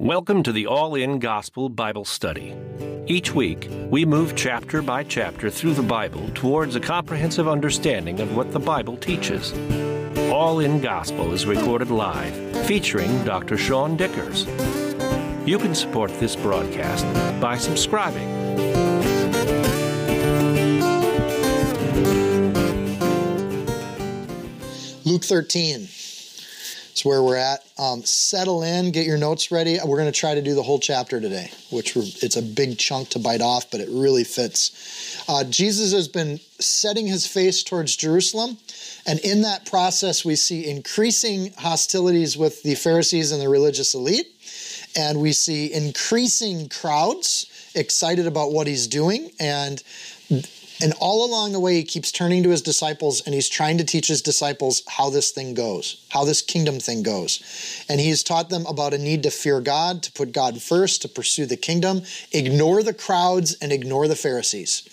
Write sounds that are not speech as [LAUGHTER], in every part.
Welcome to the All In Gospel Bible Study. Each week, we move chapter by chapter through the Bible towards a comprehensive understanding of what the Bible teaches. All In Gospel is recorded live, featuring Dr. Seann Dikkers. You can support this broadcast by subscribing. Luke 13 is where we're at. Um, settle in, get your notes ready. We're going to try to do the whole chapter today, which it's a big chunk to bite off, but it really fits. Uh, Jesus has been setting his face towards Jerusalem, and in that process, we see increasing hostilities with the Pharisees and the religious elite, and we see increasing crowds excited about what he's doing and and all along the way, he keeps turning to his disciples and he's trying to teach his disciples how this thing goes, how this kingdom thing goes. And he has taught them about a need to fear God, to put God first, to pursue the kingdom, ignore the crowds, and ignore the Pharisees.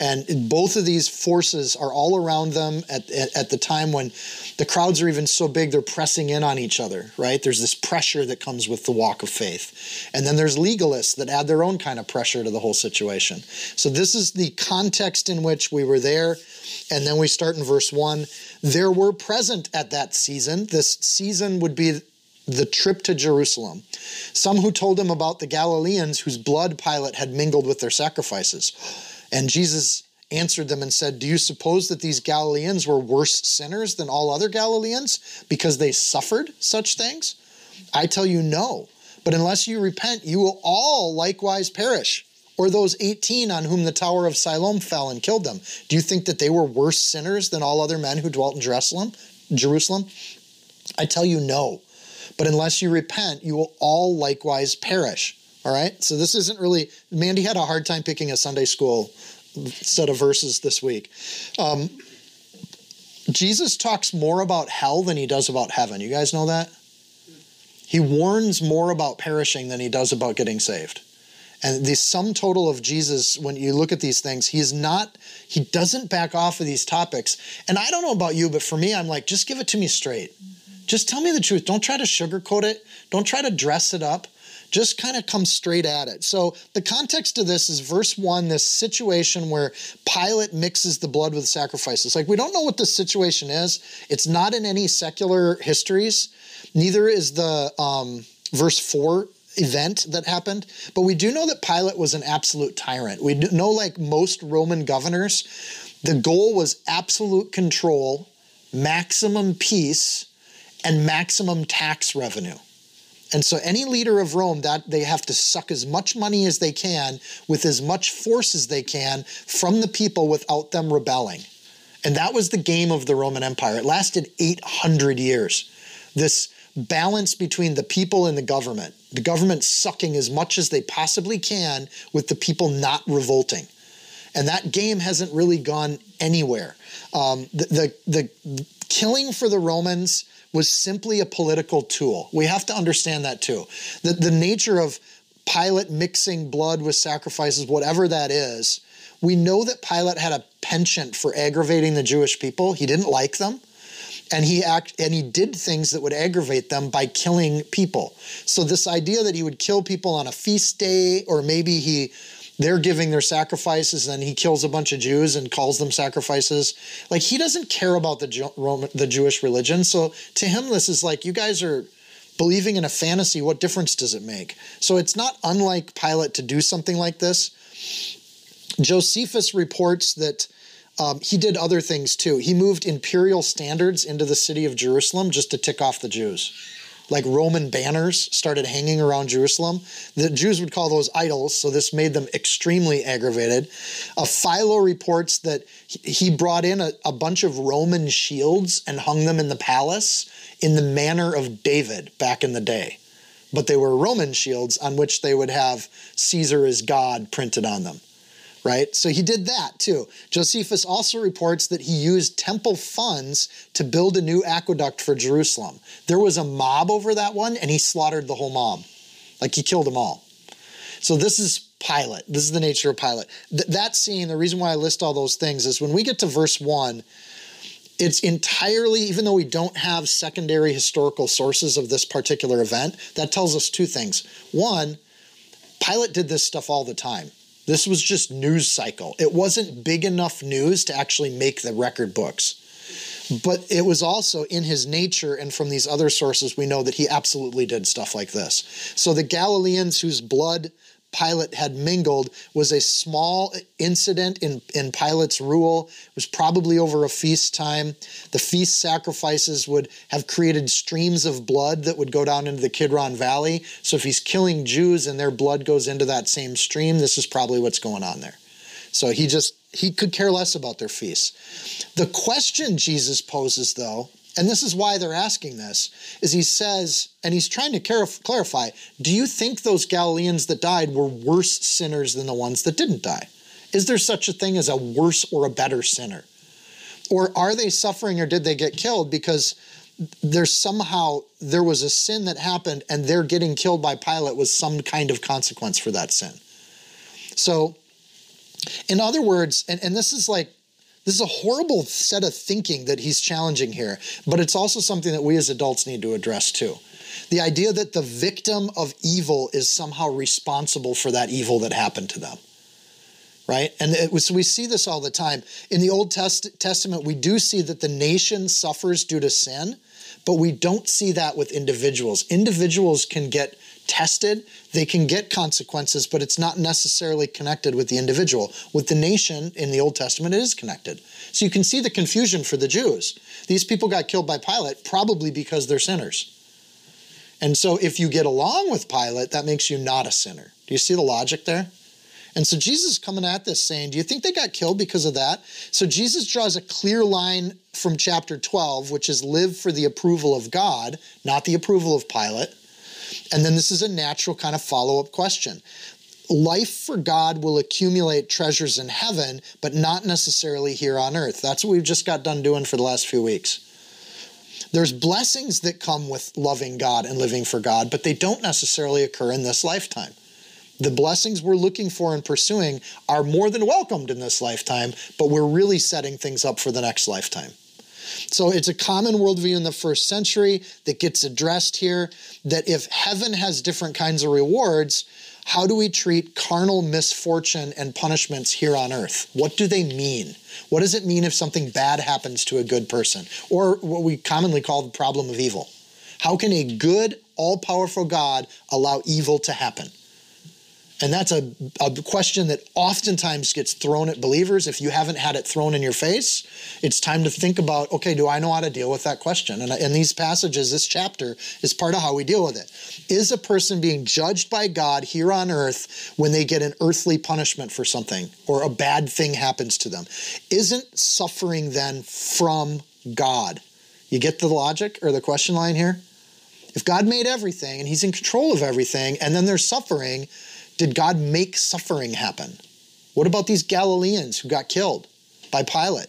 And both of these forces are all around them at, at, at, the time when the crowds are even so big they're pressing in on each other, right? There's this pressure that comes with the walk of faith. And then there's legalists that add their own kind of pressure to the whole situation. So this is the context in which we were there. And then we start in verse 1. There were present at that season. This season would be the trip to Jerusalem. Some who told him about the Galileans whose blood Pilate had mingled with their sacrifices. And Jesus answered them and said, Do you suppose that these Galileans were worse sinners than all other Galileans because they suffered such things? I tell you, no. But unless you repent, you will all likewise perish. Or those 18 on whom the Tower of Siloam fell and killed them. Do you think that they were worse sinners than all other men who dwelt in Jerusalem? Jerusalem? I tell you, no. But unless you repent, you will all likewise perish. All right. So this isn't really, Mandy had a hard time picking a Sunday school set of verses this week. Um, Jesus talks more about hell than he does about heaven. You guys know that? He warns more about perishing than he does about getting saved. And the sum total of Jesus, when you look at these things, he is not, he doesn't back off of these topics. And I don't know about you, but for me, I'm like, just give it to me straight. Just tell me the truth. Don't try to sugarcoat it. Don't try to dress it up just kind of come straight at it. So the context of this is verse one, this situation where Pilate mixes the blood with sacrifices. Like we don't know what the situation is. It's not in any secular histories. Neither is the um, verse four event that happened. But we do know that Pilate was an absolute tyrant. We know, like most Roman governors, the goal was absolute control, maximum peace, and maximum tax revenue. And so any leader of Rome that they have to suck as much money as they can with as much force as they can from the people without them rebelling. And that was the game of the Roman Empire. It lasted 800 years. This balance between the people and the government. The government sucking as much as they possibly can with the people not revolting. And that game hasn't really gone anywhere. Um, the, the, the killing for the Romans was simply a political tool. We have to understand that too. The, the nature of Pilate mixing blood with sacrifices, whatever that is, we know that Pilate had a penchant for aggravating the Jewish people. He didn't like them. And he act and he did things that would aggravate them by killing people. So this idea that he would kill people on a feast day, or maybe he they're giving their sacrifices and he kills a bunch of Jews and calls them sacrifices. Like he doesn't care about the Roman, the Jewish religion. So to him this is like you guys are believing in a fantasy. What difference does it make? So it's not unlike Pilate to do something like this. Josephus reports that um, he did other things too. He moved imperial standards into the city of Jerusalem just to tick off the Jews like Roman banners started hanging around Jerusalem. The Jews would call those idols, so this made them extremely aggravated. Uh, Philo reports that he brought in a, a bunch of Roman shields and hung them in the palace in the manner of David back in the day. But they were Roman shields on which they would have Caesar is God printed on them right? So he did that too. Josephus also reports that he used temple funds to build a new aqueduct for Jerusalem. There was a mob over that one, and he slaughtered the whole mob. Like he killed them all. So this is Pilate. This is the nature of Pilate. Th- that scene, the reason why I list all those things is when we get to verse one, it's entirely, even though we don't have secondary historical sources of this particular event, that tells us two things. One, Pilate did this stuff all the time. This was just news cycle. It wasn't big enough news to actually make the record books. But it was also in his nature, and from these other sources, we know that he absolutely did stuff like this. So the Galileans whose blood Pilate had mingled was a small incident in, in Pilate's rule. It was probably over a feast time. The feast sacrifices would have created streams of blood that would go down into the Kidron Valley. So if he's killing Jews and their blood goes into that same stream, this is probably what's going on there. So he just he could care less about their feasts. The question Jesus poses though and this is why they're asking this, is he says, and he's trying to clarify, do you think those Galileans that died were worse sinners than the ones that didn't die? Is there such a thing as a worse or a better sinner? Or are they suffering or did they get killed because there's somehow there was a sin that happened and their getting killed by Pilate was some kind of consequence for that sin? So, in other words, and, and this is like this is a horrible set of thinking that he's challenging here, but it's also something that we as adults need to address too. The idea that the victim of evil is somehow responsible for that evil that happened to them. Right? And it, so we see this all the time. In the Old Test, Testament, we do see that the nation suffers due to sin, but we don't see that with individuals. Individuals can get tested, they can get consequences, but it's not necessarily connected with the individual. With the nation in the Old Testament, it is connected. So you can see the confusion for the Jews. These people got killed by Pilate probably because they're sinners. And so if you get along with Pilate, that makes you not a sinner. Do you see the logic there? And so Jesus is coming at this saying, Do you think they got killed because of that? So Jesus draws a clear line from chapter 12, which is live for the approval of God, not the approval of Pilate. And then this is a natural kind of follow up question. Life for God will accumulate treasures in heaven, but not necessarily here on earth. That's what we've just got done doing for the last few weeks. There's blessings that come with loving God and living for God, but they don't necessarily occur in this lifetime. The blessings we're looking for and pursuing are more than welcomed in this lifetime, but we're really setting things up for the next lifetime. So it's a common worldview in the first century that gets addressed here that if heaven has different kinds of rewards, how do we treat carnal misfortune and punishments here on earth? What do they mean? What does it mean if something bad happens to a good person? Or what we commonly call the problem of evil. How can a good, all powerful God allow evil to happen? And that's a, a question that oftentimes gets thrown at believers. If you haven't had it thrown in your face, it's time to think about okay, do I know how to deal with that question? And in these passages, this chapter is part of how we deal with it. Is a person being judged by God here on earth when they get an earthly punishment for something or a bad thing happens to them? Isn't suffering then from God? You get the logic or the question line here? If God made everything and He's in control of everything, and then there's suffering, did God make suffering happen? What about these Galileans who got killed by Pilate?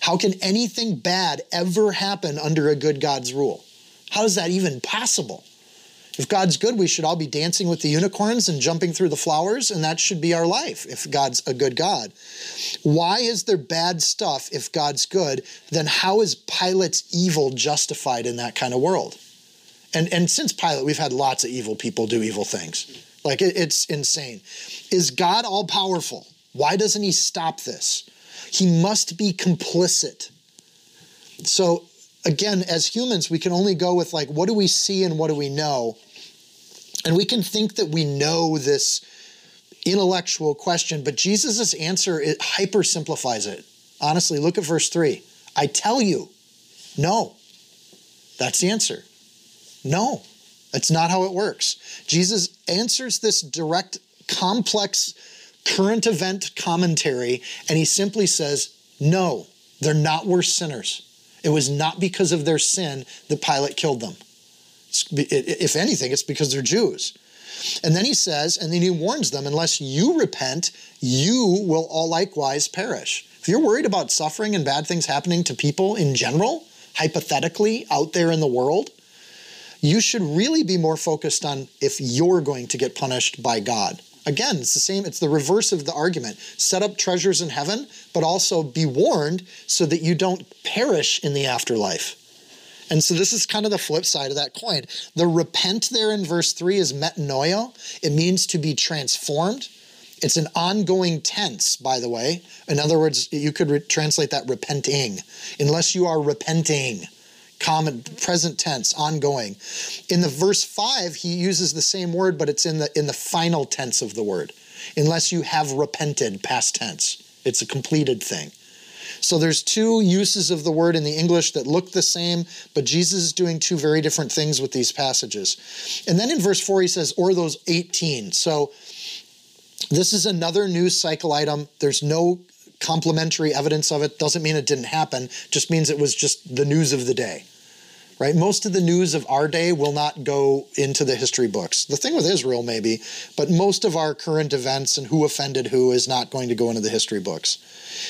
How can anything bad ever happen under a good God's rule? How is that even possible? If God's good, we should all be dancing with the unicorns and jumping through the flowers, and that should be our life if God's a good God. Why is there bad stuff if God's good? Then how is Pilate's evil justified in that kind of world? And, and since Pilate, we've had lots of evil people do evil things. Like it, it's insane. Is God all powerful? Why doesn't he stop this? He must be complicit. So again, as humans, we can only go with like, what do we see and what do we know? And we can think that we know this intellectual question, but Jesus' answer it hyper simplifies it. Honestly, look at verse 3. I tell you, no. That's the answer. No. That's not how it works. Jesus answers this direct, complex, current event commentary, and he simply says, No, they're not worse sinners. It was not because of their sin that Pilate killed them. If anything, it's because they're Jews. And then he says, and then he warns them, unless you repent, you will all likewise perish. If you're worried about suffering and bad things happening to people in general, hypothetically out there in the world, you should really be more focused on if you're going to get punished by God. Again, it's the same, it's the reverse of the argument. Set up treasures in heaven, but also be warned so that you don't perish in the afterlife. And so this is kind of the flip side of that coin. The repent there in verse 3 is metanoia. It means to be transformed. It's an ongoing tense, by the way. In other words, you could re- translate that repenting, unless you are repenting. Common present tense, ongoing. In the verse five, he uses the same word, but it's in the in the final tense of the word. Unless you have repented, past tense. It's a completed thing. So there's two uses of the word in the English that look the same, but Jesus is doing two very different things with these passages. And then in verse 4 he says, or those 18. So this is another news cycle item. There's no complementary evidence of it. Doesn't mean it didn't happen, just means it was just the news of the day. Right? Most of the news of our day will not go into the history books. The thing with Israel, maybe, but most of our current events and who offended who is not going to go into the history books.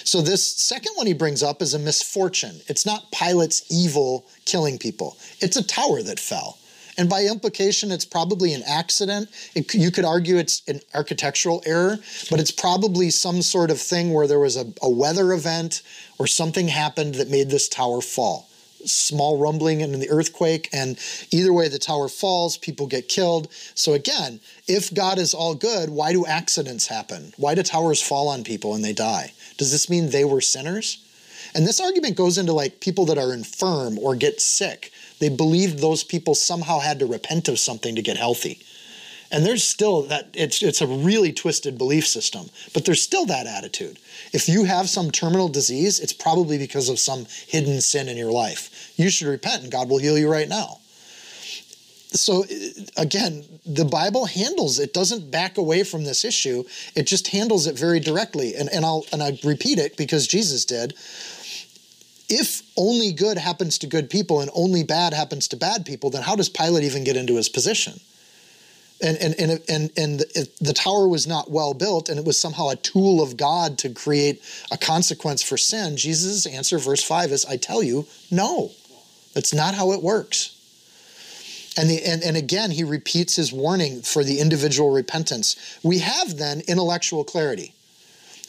So, this second one he brings up is a misfortune. It's not Pilate's evil killing people, it's a tower that fell. And by implication, it's probably an accident. It, you could argue it's an architectural error, but it's probably some sort of thing where there was a, a weather event or something happened that made this tower fall small rumbling in the earthquake, and either way, the tower falls, people get killed. So, again, if God is all good, why do accidents happen? Why do towers fall on people and they die? Does this mean they were sinners? And this argument goes into like people that are infirm or get sick. They believed those people somehow had to repent of something to get healthy. And there's still that it's it's a really twisted belief system, but there's still that attitude. If you have some terminal disease, it's probably because of some hidden sin in your life. You should repent and God will heal you right now. So uh, again, the Bible handles it doesn't back away from this issue. It just handles it very directly. And and I'll and I repeat it because Jesus did if only good happens to good people and only bad happens to bad people, then how does Pilate even get into his position? And and and and, and the tower was not well built, and it was somehow a tool of God to create a consequence for sin. Jesus' answer, verse five, is, "I tell you, no, that's not how it works." And, the, and, and again, he repeats his warning for the individual repentance. We have then intellectual clarity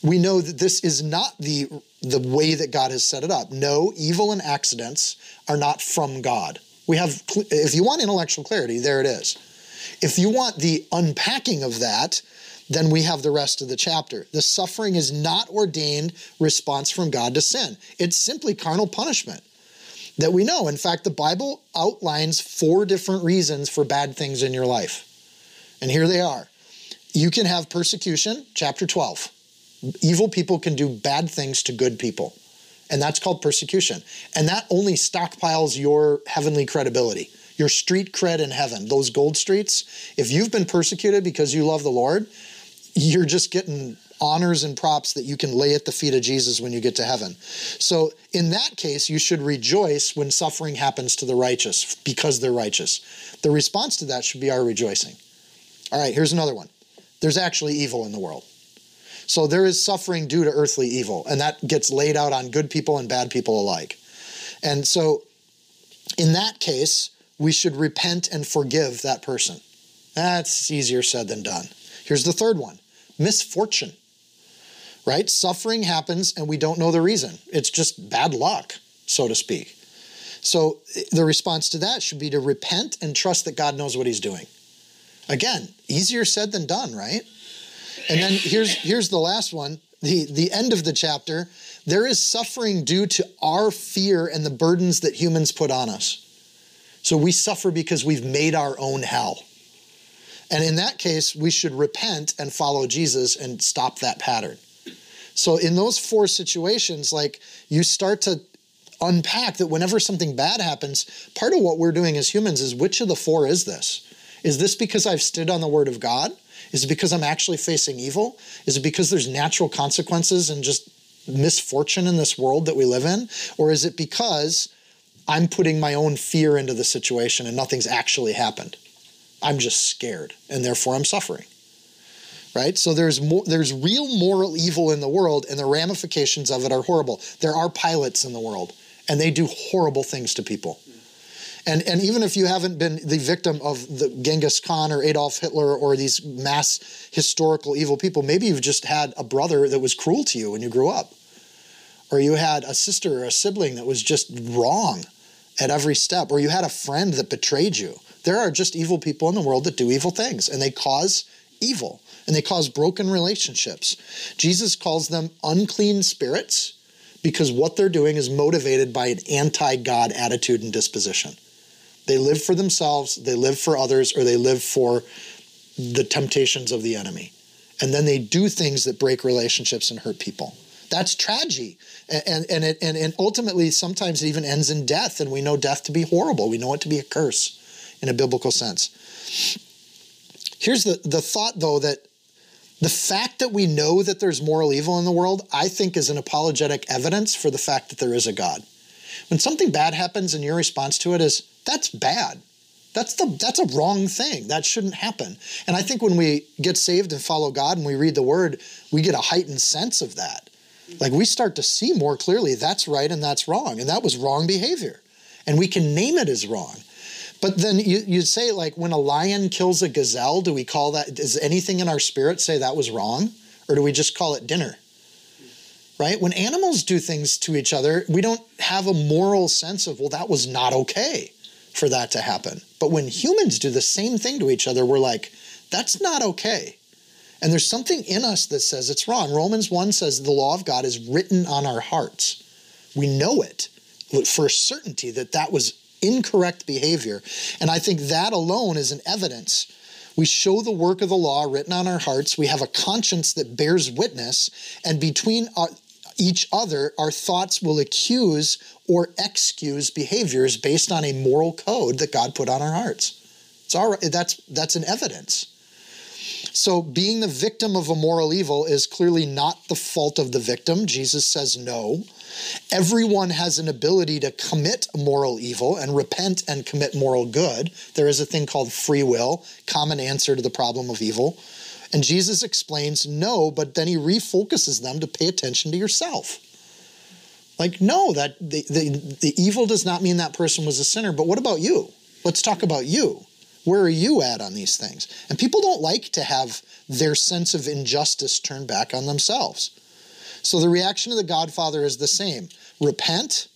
we know that this is not the the way that God has set it up. No, evil and accidents are not from God. We have if you want intellectual clarity, there it is. If you want the unpacking of that, then we have the rest of the chapter. The suffering is not ordained response from God to sin. It's simply carnal punishment that we know. In fact, the Bible outlines four different reasons for bad things in your life. And here they are. You can have persecution, chapter 12 evil people can do bad things to good people. And that's called persecution. And that only stockpiles your heavenly credibility, your street cred in heaven, those gold streets. If you've been persecuted because you love the Lord, you're just getting honors and props that you can lay at the feet of Jesus when you get to heaven. So, in that case, you should rejoice when suffering happens to the righteous because they're righteous. The response to that should be our rejoicing. All right, here's another one. There's actually evil in the world. So there is suffering due to earthly evil, and that gets laid out on good people and bad people alike. And so in that case, we should repent and forgive that person. That's easier said than done. Here's the third one misfortune, right? Suffering happens and we don't know the reason. It's just bad luck, so to speak. So the response to that should be to repent and trust that God knows what he's doing. Again, easier said than done, right? And then here's here's the last one, the the end of the chapter. There is suffering due to our fear and the burdens that humans put on us. So we suffer because we've made our own hell. And in that case, we should repent and follow Jesus and stop that pattern. So in those four situations, like you start to unpack that whenever something bad happens, part of what we're doing as humans is which of the four is this? Is this because I've stood on the word of God? Is it because I'm actually facing evil? Is it because there's natural consequences and just misfortune in this world that we live in? Or is it because I'm putting my own fear into the situation and nothing's actually happened? I'm just scared and therefore I'm suffering. Right? So there's more, there's real moral evil in the world and the ramifications of it are horrible. There are Pilates in the world and they do horrible things to people. And, and even if you haven't been the victim of the Genghis Khan or Adolf Hitler or these mass historical evil people, maybe you've just had a brother that was cruel to you when you grew up. Or you had a sister or a sibling that was just wrong at every step. Or you had a friend that betrayed you. There are just evil people in the world that do evil things and they cause evil and they cause broken relationships. Jesus calls them unclean spirits because what they're doing is motivated by an anti God attitude and disposition. They live for themselves, they live for others, or they live for the temptations of the enemy. And then they do things that break relationships and hurt people. That's tragedy. And, and, it, and, and ultimately, sometimes it even ends in death. And we know death to be horrible. We know it to be a curse in a biblical sense. Here's the, the thought, though, that the fact that we know that there's moral evil in the world, I think, is an apologetic evidence for the fact that there is a God. When something bad happens and your response to it is, that's bad. That's the that's a wrong thing. That shouldn't happen. And I think when we get saved and follow God and we read the word, we get a heightened sense of that. Like we start to see more clearly that's right and that's wrong. And that was wrong behavior. And we can name it as wrong. But then you, you say, like, when a lion kills a gazelle, do we call that, does anything in our spirit say that was wrong? Or do we just call it dinner? Right? When animals do things to each other, we don't have a moral sense of, well, that was not okay for that to happen. But when humans do the same thing to each other, we're like, that's not okay. And there's something in us that says it's wrong. Romans 1 says the law of God is written on our hearts. We know it for certainty that that was incorrect behavior. And I think that alone is an evidence. We show the work of the law written on our hearts. We have a conscience that bears witness. And between our, each other, our thoughts will accuse or excuse behaviors based on a moral code that God put on our hearts. It's all right. That's, that's an evidence. So, being the victim of a moral evil is clearly not the fault of the victim. Jesus says no. Everyone has an ability to commit moral evil and repent and commit moral good. There is a thing called free will, common answer to the problem of evil. And Jesus explains no, but then he refocuses them to pay attention to yourself. Like, no, that the, the, the evil does not mean that person was a sinner, but what about you? Let's talk about you. Where are you at on these things? And people don't like to have their sense of injustice turned back on themselves. So the reaction of the Godfather is the same repent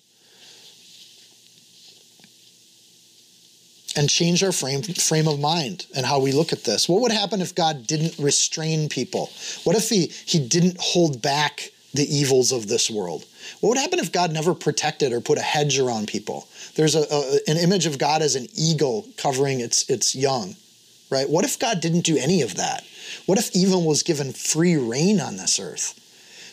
and change our frame, frame of mind and how we look at this. What would happen if God didn't restrain people? What if he, he didn't hold back the evils of this world? What would happen if God never protected or put a hedge around people? There's a, a, an image of God as an eagle covering its, its young, right? What if God didn't do any of that? What if evil was given free reign on this earth?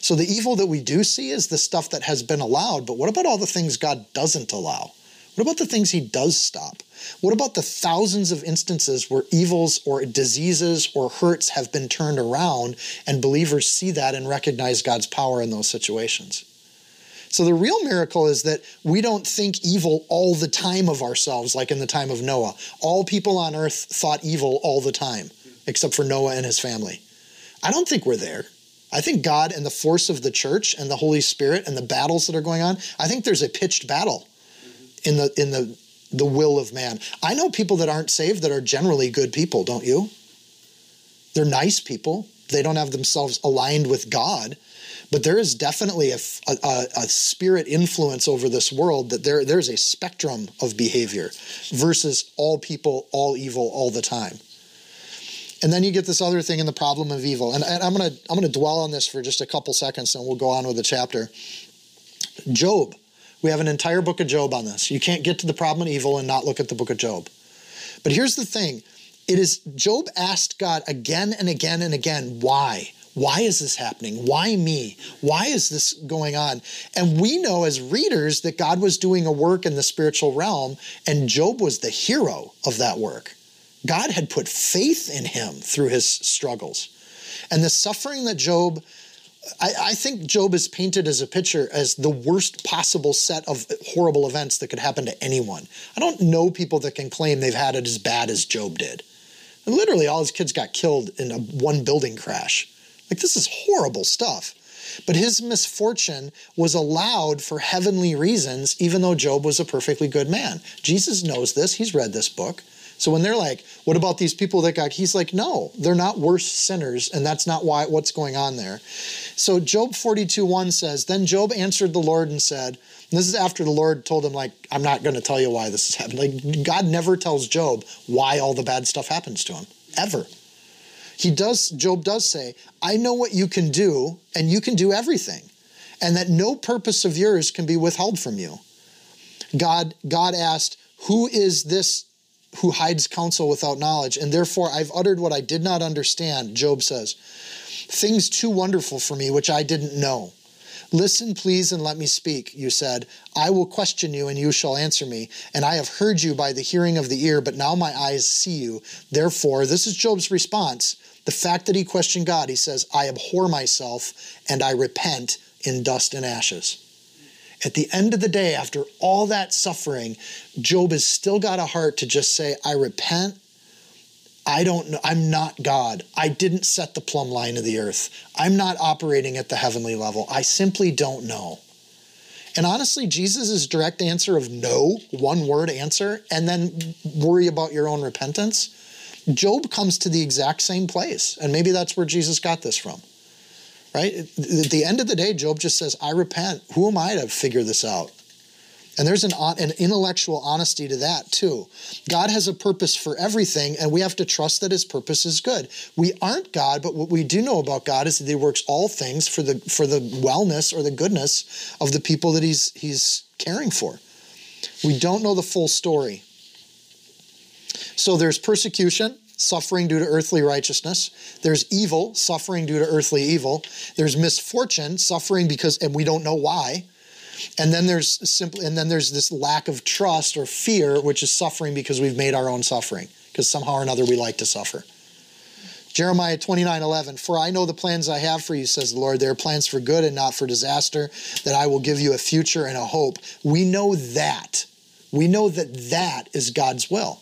So the evil that we do see is the stuff that has been allowed, but what about all the things God doesn't allow? What about the things he does stop? What about the thousands of instances where evils or diseases or hurts have been turned around and believers see that and recognize God's power in those situations? So the real miracle is that we don't think evil all the time of ourselves, like in the time of Noah. All people on earth thought evil all the time, except for Noah and his family. I don't think we're there. I think God and the force of the church and the Holy Spirit and the battles that are going on, I think there's a pitched battle in the in the the will of man. I know people that aren't saved that are generally good people, don't you? They're nice people. They don't have themselves aligned with God, but there is definitely a, a, a spirit influence over this world that there there's a spectrum of behavior versus all people, all evil, all the time. And then you get this other thing in the problem of evil. And, and I'm gonna I'm gonna dwell on this for just a couple seconds, and we'll go on with the chapter. Job. We have an entire book of Job on this. You can't get to the problem of evil and not look at the book of Job. But here's the thing. It is Job asked God again and again and again, why? Why is this happening? Why me? Why is this going on? And we know as readers that God was doing a work in the spiritual realm, and Job was the hero of that work. God had put faith in him through his struggles. And the suffering that Job, I, I, think Job is painted as a picture as the worst possible set of horrible events that could happen to anyone. I don't know people that can claim they've had it as bad as Job did. Literally, all his kids got killed in a one building crash. Like, this is horrible stuff. But his misfortune was allowed for heavenly reasons, even though Job was a perfectly good man. Jesus knows this. He's read this book. So when they're like, what about these people that got, he's like, no, they're not worse sinners. And that's not why, what's going on there. So Job 42 1 says, Then Job answered the Lord and said, and this is after the Lord told him, like, I'm not going to tell you why this is happening. Like, God never tells Job why all the bad stuff happens to him, ever. He does, Job does say, I know what you can do, and you can do everything, and that no purpose of yours can be withheld from you. God, God asked, Who is this who hides counsel without knowledge? And therefore I've uttered what I did not understand, Job says. Things too wonderful for me, which I didn't know. Listen, please, and let me speak, you said. I will question you, and you shall answer me. And I have heard you by the hearing of the ear, but now my eyes see you. Therefore, this is Job's response. The fact that he questioned God, he says, I abhor myself, and I repent in dust and ashes. At the end of the day, after all that suffering, Job has still got a heart to just say, I repent I don't know. I'm not God. I didn't set the plumb line of the earth. I'm not operating at the heavenly level. I simply don't know. And honestly, Jesus' direct answer of no, one word answer, and then worry about your own repentance, Job comes to the exact same place. And maybe that's where Jesus got this from. Right? At the end of the day, Job just says, I repent. Who am I to figure this out? And there's an, an intellectual honesty to that too. God has a purpose for everything, and we have to trust that his purpose is good. We aren't God, but what we do know about God is that he works all things for the for the wellness or the goodness of the people that he's he's caring for. We don't know the full story. So there's persecution, suffering due to earthly righteousness. There's evil, suffering due to earthly evil. There's misfortune, suffering because, and we don't know why. And then there's simply and then there's this lack of trust or fear, which is suffering because we've made our own suffering, because somehow or another we like to suffer. Jeremiah 29 11, for I know the plans I have for you, says the Lord. They are plans for good and not for disaster, that I will give you a future and a hope. We know that. We know that that is God's will.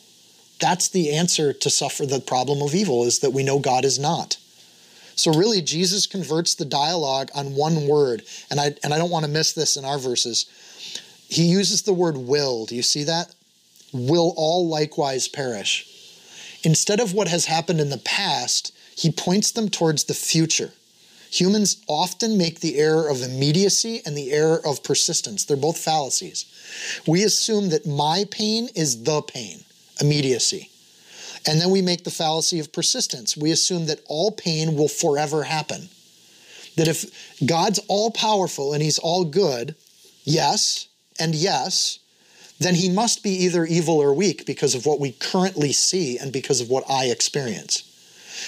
That's the answer to suffer the problem of evil, is that we know God is not. So really, Jesus converts the dialogue on one word, and I and I don't want to miss this in our verses. He uses the word will. Do you see that? Will all likewise perish. Instead of what has happened in the past, he points them towards the future. Humans often make the error of immediacy and the error of persistence. They're both fallacies. We assume that my pain is the pain, immediacy. And then we make the fallacy of persistence. We assume that all pain will forever happen. That if God's all powerful and he's all good, yes, and yes, then he must be either evil or weak because of what we currently see and because of what I experience.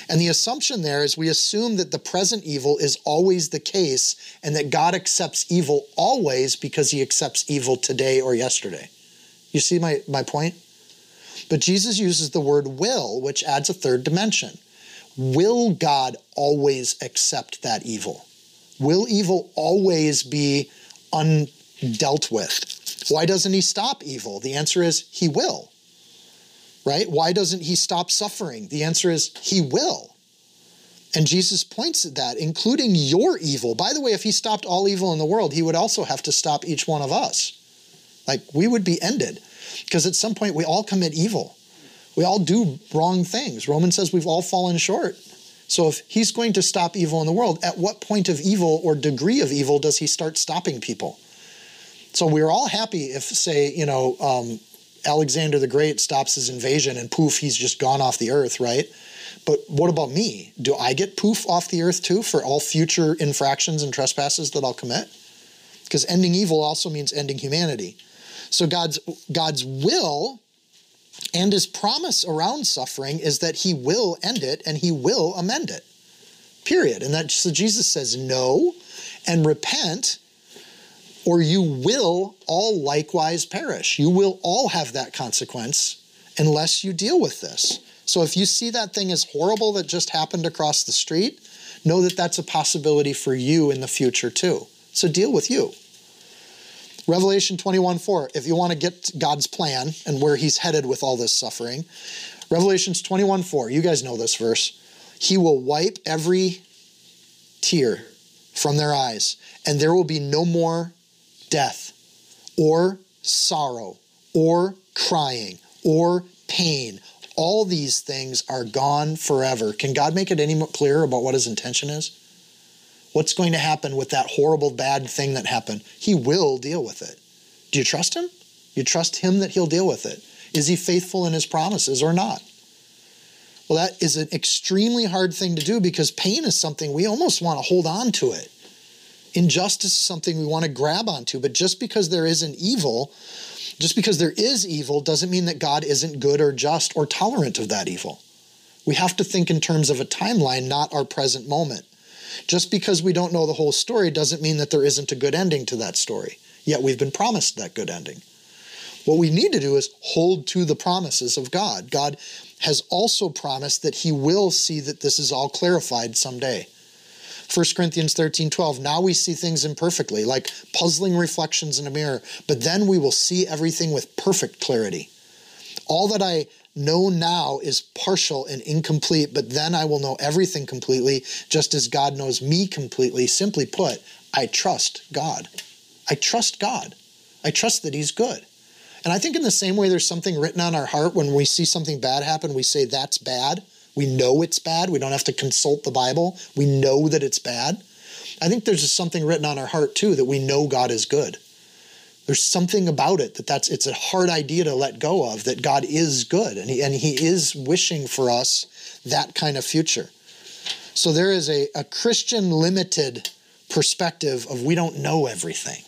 And the assumption there is we assume that the present evil is always the case and that God accepts evil always because he accepts evil today or yesterday. You see my, my point? But Jesus uses the word will, which adds a third dimension. Will God always accept that evil? Will evil always be undealt with? Why doesn't he stop evil? The answer is he will. Right? Why doesn't he stop suffering? The answer is he will. And Jesus points at that, including your evil. By the way, if he stopped all evil in the world, he would also have to stop each one of us. Like we would be ended. Because at some point we all commit evil. We all do wrong things. Romans says we've all fallen short. So if he's going to stop evil in the world, at what point of evil or degree of evil does he start stopping people? So we're all happy if, say, you know, um, Alexander the Great stops his invasion and poof, he's just gone off the earth, right? But what about me? Do I get poof off the earth too for all future infractions and trespasses that I'll commit? Because ending evil also means ending humanity. So God's God's will and his promise around suffering is that he will end it and he will amend it. Period. And that so Jesus says no and repent or you will all likewise perish. You will all have that consequence unless you deal with this. So if you see that thing as horrible that just happened across the street, know that that's a possibility for you in the future too. So deal with you. Revelation 21 4, if you want to get God's plan and where he's headed with all this suffering, Revelations 21 4, you guys know this verse. He will wipe every tear from their eyes, and there will be no more death, or sorrow, or crying, or pain. All these things are gone forever. Can God make it any more clearer about what his intention is? What's going to happen with that horrible, bad thing that happened? He will deal with it. Do you trust him? You trust him that he'll deal with it. Is he faithful in his promises or not? Well, that is an extremely hard thing to do because pain is something we almost want to hold on to it. Injustice is something we want to grab onto, but just because there is an evil, just because there is evil, doesn't mean that God isn't good or just or tolerant of that evil. We have to think in terms of a timeline, not our present moment. Just because we don't know the whole story doesn't mean that there isn't a good ending to that story. Yet we've been promised that good ending. What we need to do is hold to the promises of God. God has also promised that he will see that this is all clarified someday. 1 Corinthians 13 12. Now we see things imperfectly, like puzzling reflections in a mirror, but then we will see everything with perfect clarity. All that I know now is partial and incomplete, but then I will know everything completely, just as God knows me completely. Simply put, I trust God. I trust God. I trust that He's good. And I think in the same way, there's something written on our heart when we see something bad happen, we say, that's bad. We know it's bad. We don't have to consult the Bible. We know that it's bad. I think there's just something written on our heart too that we know God is good. There's something about it that that's it's a hard idea to let go of that God is good and he, and he is wishing for us that kind of future. So there is a, a Christian limited perspective of we don't know everything.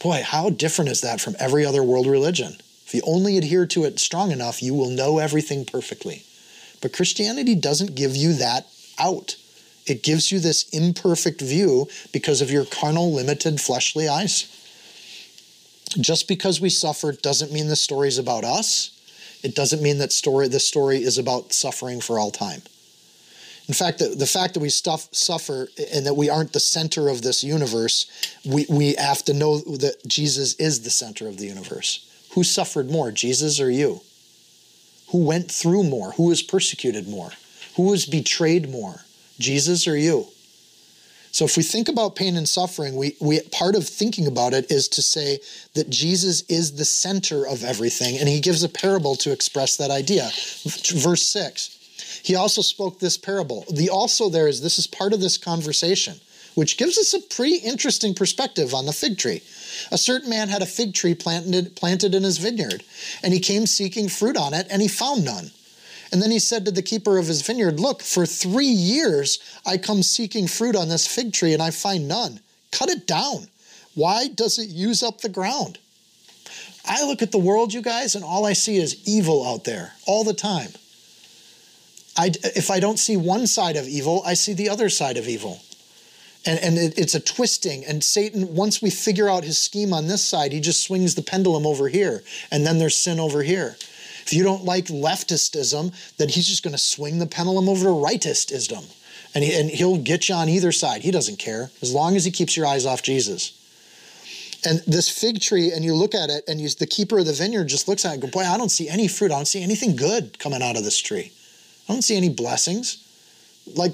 Boy, how different is that from every other world religion? If you only adhere to it strong enough, you will know everything perfectly. But Christianity doesn't give you that out. It gives you this imperfect view because of your carnal, limited, fleshly eyes. Just because we suffer doesn't mean the story is about us. It doesn't mean that story the story is about suffering for all time. In fact, the, the fact that we stuff, suffer and that we aren't the center of this universe, we, we have to know that Jesus is the center of the universe. Who suffered more, Jesus or you? Who went through more? Who was persecuted more? Who was betrayed more, Jesus or you? So if we think about pain and suffering, we, we part of thinking about it is to say that Jesus is the center of everything, and he gives a parable to express that idea. Verse 6. He also spoke this parable. The also there is this is part of this conversation, which gives us a pretty interesting perspective on the fig tree. A certain man had a fig tree planted, planted in his vineyard, and he came seeking fruit on it, and he found none. And then he said to the keeper of his vineyard, Look, for three years I come seeking fruit on this fig tree, and I find none. Cut it down. Why does it use up the ground? I look at the world, you guys, and all I see is evil out there all the time. I, if I don't see one side of evil, I see the other side of evil. And, and it, it's a twisting. And Satan, once we figure out his scheme on this side, he just swings the pendulum over here. And then there's sin over here. If you don't like leftistism, then he's just going to swing the pendulum over to rightistism. And, he, and he'll get you on either side. He doesn't care, as long as he keeps your eyes off Jesus. And this fig tree, and you look at it, and you, the keeper of the vineyard just looks at it and go, Boy, I don't see any fruit. I don't see anything good coming out of this tree. I don't see any blessings. Like,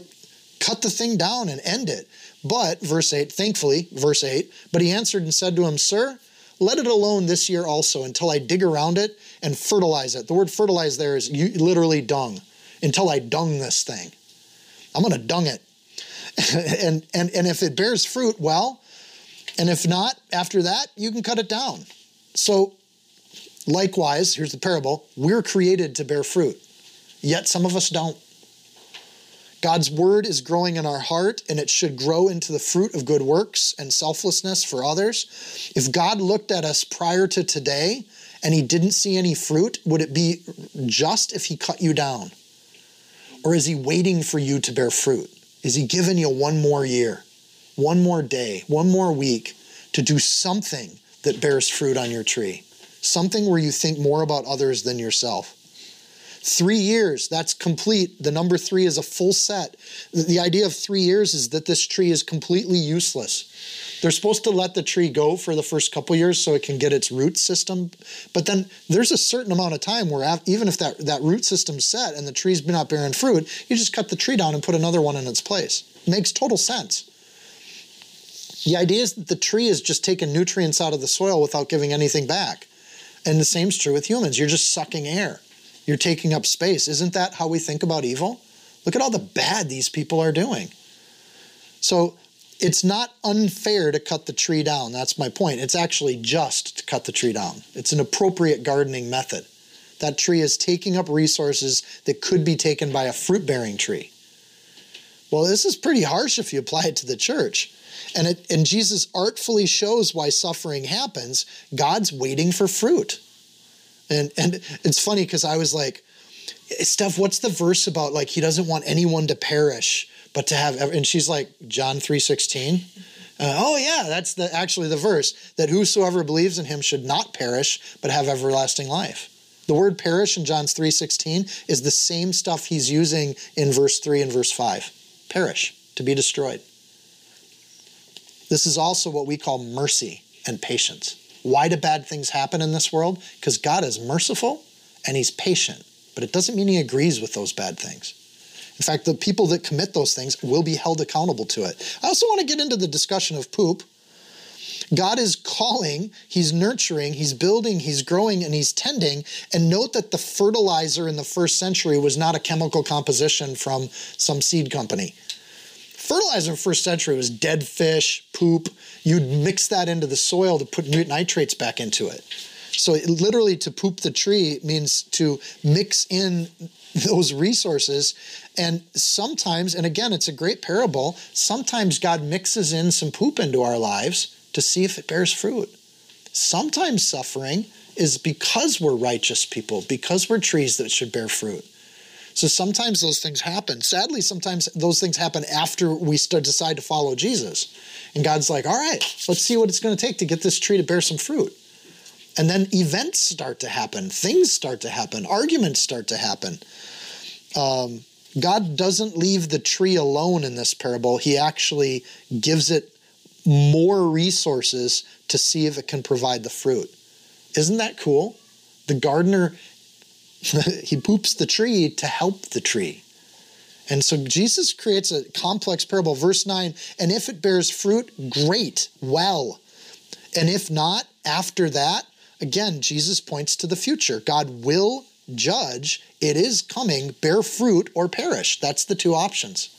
cut the thing down and end it. But, verse 8, thankfully, verse 8, but he answered and said to him, Sir, let it alone this year also until I dig around it and fertilize it. The word fertilize there is literally dung. Until I dung this thing. I'm going to dung it. [LAUGHS] and, and, and if it bears fruit, well, and if not, after that, you can cut it down. So, likewise, here's the parable we're created to bear fruit yet some of us don't. God's word is growing in our heart, and it should grow into the fruit of good works and selflessness for others. If God looked at us prior to today and he didn't see any fruit, would it be just if he cut you down? Or is he waiting for you to bear fruit? Is he giving you one more year, one more day, one more week to do something that bears fruit on your tree? Something where you think more about others than yourself. Three years, that's complete. The number three is a full set. The idea of three years is that this tree is completely useless. They're supposed to let the tree go for the first couple years so it can get its root system. But then there's a certain amount of time where even if that, that root system's set and the tree's not bearing fruit, you just cut the tree down and put another one in its place. It makes total sense. The idea is that the tree is just taking nutrients out of the soil without giving anything back. And the same is true with humans. You're just sucking air. You're taking up space. Isn't that how we think about evil? Look at all the bad these people are doing. So it's not unfair to cut the tree down. That's my point. It's actually just to cut the tree down. It's an appropriate gardening method. That tree is taking up resources that could be taken by a fruit bearing tree. Well, this is pretty harsh if you apply it to the church. And, it, and Jesus artfully shows why suffering happens. God's waiting for fruit. And, and it's funny because I was like, Steph, what's the verse about? Like, he doesn't want anyone to perish, but to have, and she's like, John 3.16. Uh, oh yeah, that's the actually the verse that whosoever believes in him should not perish, but have everlasting life. The word perish in John's 3:16 is the same stuff he's using in verse 3 and verse 5. Perish, to be destroyed. This is also what we call mercy and patience. Why do bad things happen in this world? Because God is merciful and He's patient, but it doesn't mean He agrees with those bad things. In fact, the people that commit those things will be held accountable to it. I also want to get into the discussion of poop. God is calling, He's nurturing, He's building, He's growing, and He's tending. And note that the fertilizer in the first century was not a chemical composition from some seed company. Fertilizer in the first century was dead fish, poop. You'd mix that into the soil to put nitrates back into it. So, it, literally, to poop the tree means to mix in those resources. And sometimes, and again, it's a great parable, sometimes God mixes in some poop into our lives to see if it bears fruit. Sometimes suffering is because we're righteous people, because we're trees that should bear fruit. So sometimes those things happen. Sadly, sometimes those things happen after we start, decide to follow Jesus. And God's like, all right, let's see what it's going to take to get this tree to bear some fruit. And then events start to happen, things start to happen, arguments start to happen. Um, God doesn't leave the tree alone in this parable. He actually gives it more resources to see if it can provide the fruit. Isn't that cool? The gardener [LAUGHS] he poops the tree to help the tree. And so Jesus creates a complex parable. Verse 9, and if it bears fruit, great, well. And if not, after that, again, Jesus points to the future. God will judge, it is coming, bear fruit or perish. That's the two options.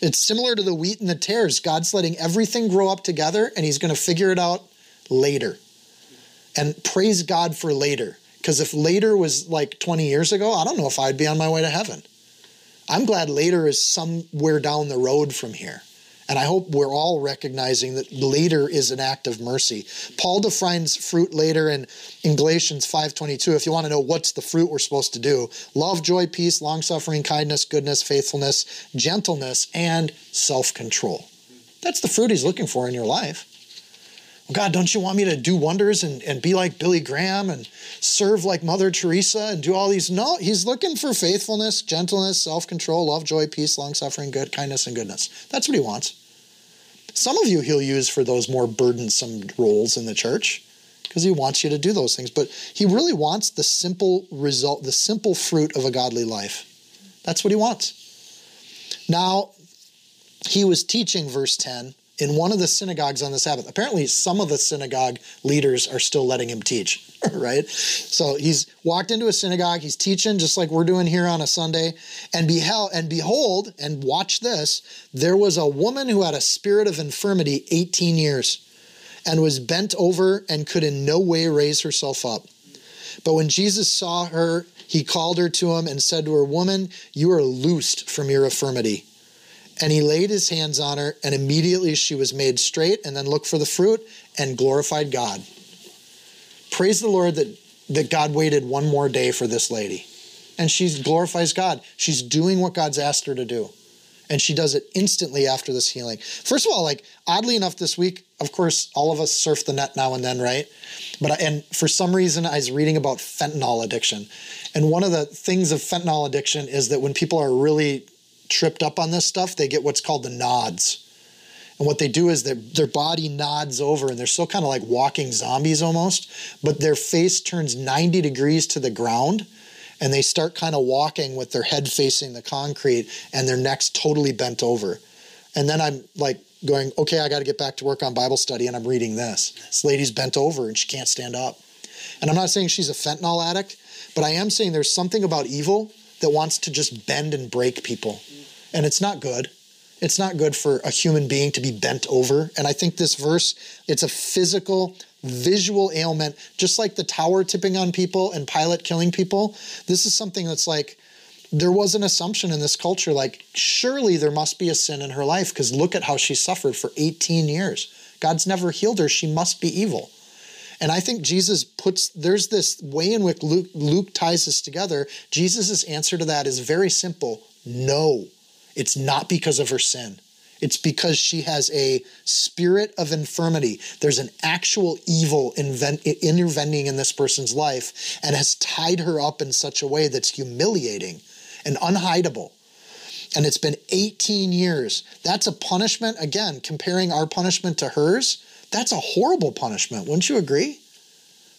It's similar to the wheat and the tares. God's letting everything grow up together and he's going to figure it out later. And praise God for later. Because if later was like 20 years ago, I don't know if I'd be on my way to heaven. I'm glad later is somewhere down the road from here. And I hope we're all recognizing that later is an act of mercy. Paul defines fruit later in, in Galatians 5:22. If you want to know what's the fruit we're supposed to do, love, joy, peace, long-suffering, kindness, goodness, faithfulness, gentleness, and self-control. That's the fruit he's looking for in your life. God, don't you want me to do wonders and, and be like Billy Graham and serve like Mother Teresa and do all these? No, he's looking for faithfulness, gentleness, self control, love, joy, peace, long suffering, good, kindness, and goodness. That's what he wants. Some of you he'll use for those more burdensome roles in the church because he wants you to do those things. But he really wants the simple result, the simple fruit of a godly life. That's what he wants. Now, he was teaching, verse 10 in one of the synagogues on the Sabbath. Apparently, some of the synagogue leaders are still letting him teach, [LAUGHS] right? So he's walked into a synagogue, he's teaching just like we're doing here on a Sunday, and beheld and behold, and watch this, there was a woman who had a spirit of infirmity 18 years and was bent over and could in no way raise herself up. But when Jesus saw her, he called her to him and said to her, Woman, you are loosed from your infirmity. And he laid his hands on her, and immediately she was made straight, and then looked for the fruit and glorified God. Praise the Lord that, that God waited one more day for this lady. And she glorifies God. She's doing what God's asked her to do. And she does it instantly after this healing. First of all, like oddly enough, this week, of course, all of us surf the net now and then, right? But and for some reason, I was reading about fentanyl addiction, and one of the things of fentanyl addiction is that when people are really tripped up on this stuff, they get what's called the nods. And what they do is their, their body nods over and they're still kind of like walking zombies almost, but their face turns 90 degrees to the ground and they start kind of walking with their head facing the concrete and their necks totally bent over. And then I'm like going, okay, I got to get back to work on Bible study, and I'm reading this. This lady's bent over and she can't stand up. And I'm not saying she's a fentanyl addict, but I am saying there's something about evil that wants to just bend and break people. And it's not good. It's not good for a human being to be bent over. And I think this verse, it's a physical, visual ailment, just like the tower tipping on people and Pilate killing people. This is something that's like, there was an assumption in this culture like, surely there must be a sin in her life because look at how she suffered for 18 years. God's never healed her. She must be evil. And I think Jesus puts, there's this way in which Luke, Luke ties this together. Jesus' answer to that is very simple no. It's not because of her sin. It's because she has a spirit of infirmity. There's an actual evil invent, intervening in this person's life and has tied her up in such a way that's humiliating and unhideable. And it's been 18 years. That's a punishment. Again, comparing our punishment to hers, that's a horrible punishment. Wouldn't you agree?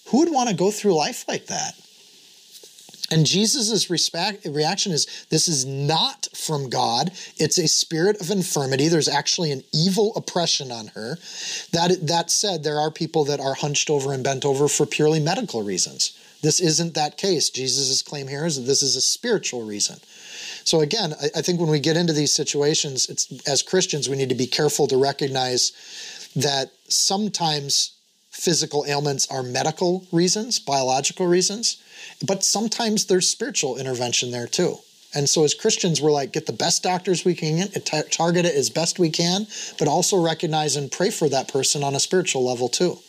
Who would want to go through life like that? And Jesus' reaction is this is not from God. It's a spirit of infirmity. There's actually an evil oppression on her. That, that said, there are people that are hunched over and bent over for purely medical reasons. This isn't that case. Jesus' claim here is that this is a spiritual reason. So again, I, I think when we get into these situations, it's as Christians, we need to be careful to recognize that sometimes physical ailments are medical reasons, biological reasons, but sometimes there's spiritual intervention there too. And so as Christians, we're like, get the best doctors we can get, target it as best we can, but also recognize and pray for that person on a spiritual level too.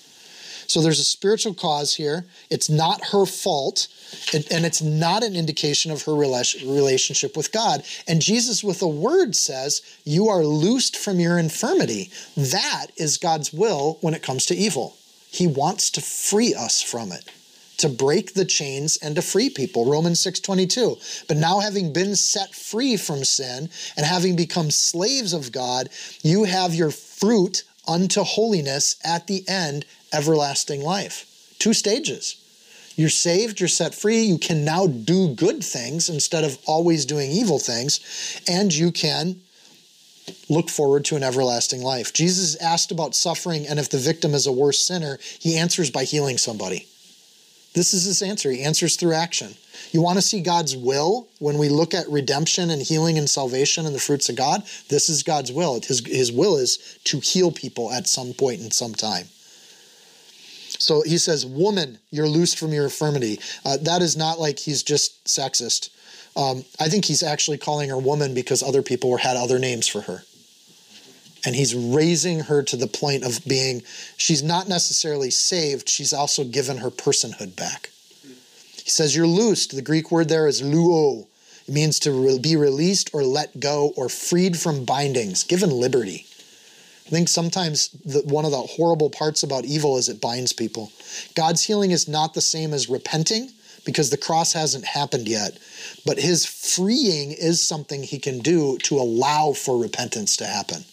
So there's a spiritual cause here. It's not her fault, and it's not an indication of her relationship with God. And Jesus, with a word, says, You are loosed from your infirmity. That is God's will when it comes to evil. He wants to free us from it to break the chains and to free people romans 6.22 but now having been set free from sin and having become slaves of god you have your fruit unto holiness at the end everlasting life two stages you're saved you're set free you can now do good things instead of always doing evil things and you can look forward to an everlasting life. Jesus asked about suffering and if the victim is a worse sinner, he answers by healing somebody. This is his answer. He answers through action. You want to see God's will when we look at redemption and healing and salvation and the fruits of God? This is God's will. His, his will is to heal people at some point in some time. So he says, Woman, you're loosed from your infirmity. Uh, that is not like he's just sexist. Um, I think he's actually calling her woman because other people had other names for her. And he's raising her to the point of being, she's not necessarily saved, she's also given her personhood back. He says, You're loosed. The Greek word there is luo. It means to be released or let go or freed from bindings, given liberty. I think sometimes the, one of the horrible parts about evil is it binds people. God's healing is not the same as repenting because the cross hasn't happened yet. But his freeing is something he can do to allow for repentance to happen.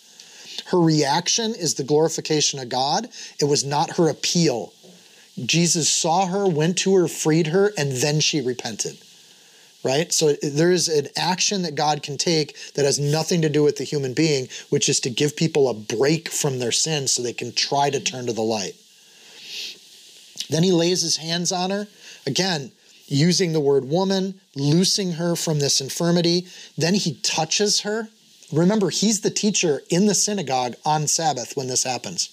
Her reaction is the glorification of God. It was not her appeal. Jesus saw her, went to her, freed her, and then she repented. Right? So there is an action that God can take that has nothing to do with the human being, which is to give people a break from their sins so they can try to turn to the light. Then he lays his hands on her. Again, using the word woman, loosing her from this infirmity. Then he touches her. Remember, he's the teacher in the synagogue on Sabbath when this happens.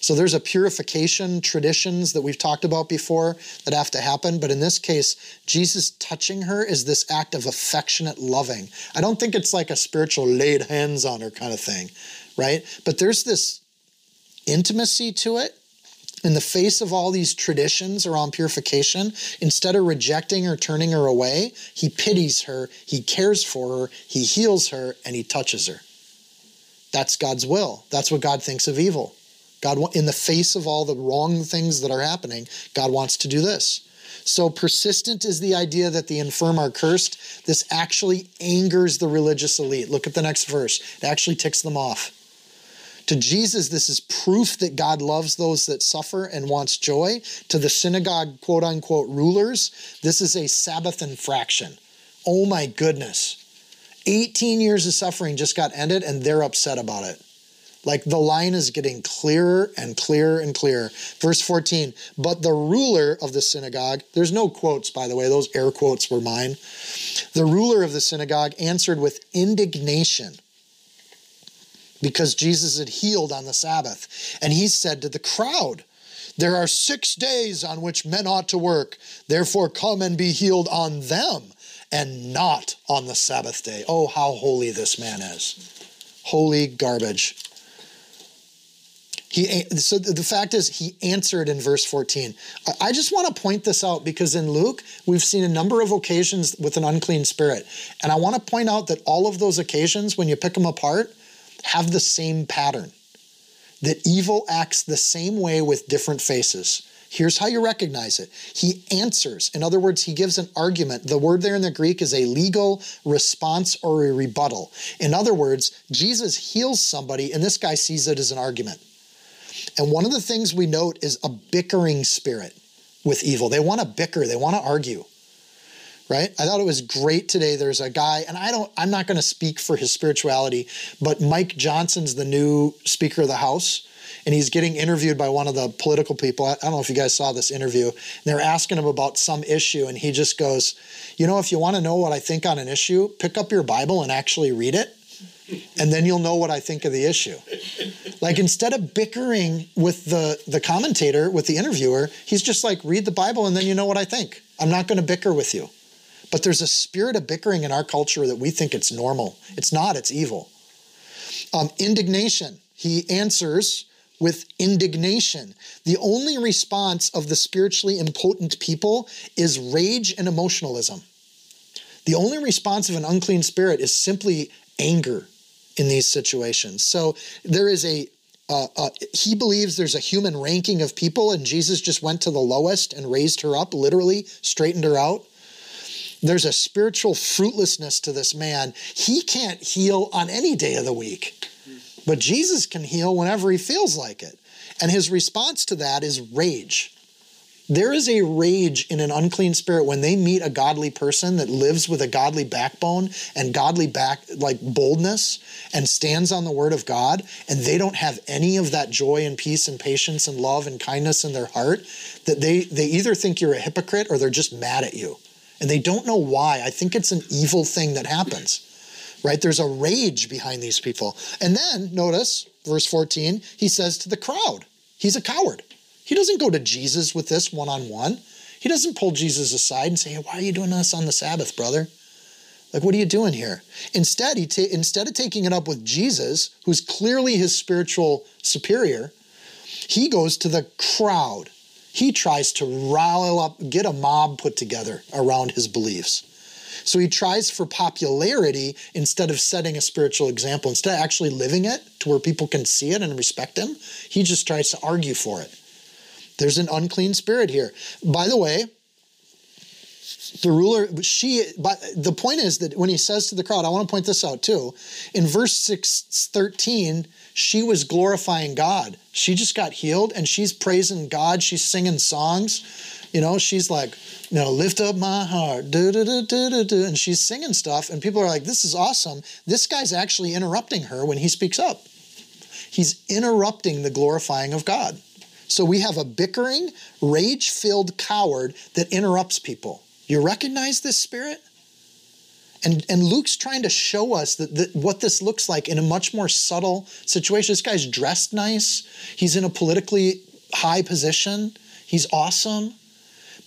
So there's a purification traditions that we've talked about before that have to happen. But in this case, Jesus touching her is this act of affectionate loving. I don't think it's like a spiritual laid hands on her kind of thing, right? But there's this intimacy to it in the face of all these traditions around purification, instead of rejecting or turning her away, he pities her, he cares for her, he heals her, and he touches her. That's God's will. That's what God thinks of evil. God, in the face of all the wrong things that are happening, God wants to do this. So persistent is the idea that the infirm are cursed. This actually angers the religious elite. Look at the next verse. It actually ticks them off. To Jesus, this is proof that God loves those that suffer and wants joy. To the synagogue, quote unquote, rulers, this is a Sabbath infraction. Oh my goodness. 18 years of suffering just got ended and they're upset about it. Like the line is getting clearer and clearer and clearer. Verse 14, but the ruler of the synagogue, there's no quotes, by the way, those air quotes were mine. The ruler of the synagogue answered with indignation because Jesus had healed on the Sabbath. And he said to the crowd, There are six days on which men ought to work, therefore come and be healed on them and not on the Sabbath day. Oh, how holy this man is! Holy garbage. He, so the fact is, he answered in verse 14. I just want to point this out because in Luke, we've seen a number of occasions with an unclean spirit. And I want to point out that all of those occasions, when you pick them apart, have the same pattern. That evil acts the same way with different faces. Here's how you recognize it. He answers. In other words, he gives an argument. The word there in the Greek is a legal response or a rebuttal. In other words, Jesus heals somebody, and this guy sees it as an argument. And one of the things we note is a bickering spirit with evil. They want to bicker, they want to argue. Right? I thought it was great today. There's a guy, and I don't, I'm not going to speak for his spirituality, but Mike Johnson's the new Speaker of the House, and he's getting interviewed by one of the political people. I don't know if you guys saw this interview. They're asking him about some issue, and he just goes, You know, if you want to know what I think on an issue, pick up your Bible and actually read it and then you'll know what I think of the issue. Like instead of bickering with the the commentator, with the interviewer, he's just like read the Bible and then you know what I think. I'm not going to bicker with you. But there's a spirit of bickering in our culture that we think it's normal. It's not, it's evil. Um, indignation. He answers with indignation. The only response of the spiritually impotent people is rage and emotionalism. The only response of an unclean spirit is simply anger in these situations. So there is a uh, uh, he believes there's a human ranking of people, and Jesus just went to the lowest and raised her up, literally straightened her out. There's a spiritual fruitlessness to this man. He can't heal on any day of the week, but Jesus can heal whenever he feels like it. And his response to that is rage. There is a rage in an unclean spirit when they meet a godly person that lives with a godly backbone and godly back like boldness and stands on the word of God and they don't have any of that joy and peace and patience and love and kindness in their heart that they they either think you're a hypocrite or they're just mad at you. And they don't know why. I think it's an evil thing that happens. Right? There's a rage behind these people. And then notice verse 14, he says to the crowd, he's a coward. He doesn't go to Jesus with this one on one. He doesn't pull Jesus aside and say, hey, Why are you doing this on the Sabbath, brother? Like, what are you doing here? Instead, he ta- instead of taking it up with Jesus, who's clearly his spiritual superior, he goes to the crowd. He tries to rile up, get a mob put together around his beliefs. So he tries for popularity instead of setting a spiritual example. Instead of actually living it to where people can see it and respect him, he just tries to argue for it. There's an unclean spirit here. By the way, the ruler, she, but the point is that when he says to the crowd, I want to point this out too. In verse 6, 13, she was glorifying God. She just got healed and she's praising God. She's singing songs. You know, she's like, you know, lift up my heart, do, do, do, do, do, do. And she's singing stuff. And people are like, this is awesome. This guy's actually interrupting her when he speaks up. He's interrupting the glorifying of God. So we have a bickering, rage filled coward that interrupts people. You recognize this spirit? And, and Luke's trying to show us that, that what this looks like in a much more subtle situation. This guy's dressed nice. He's in a politically high position. He's awesome.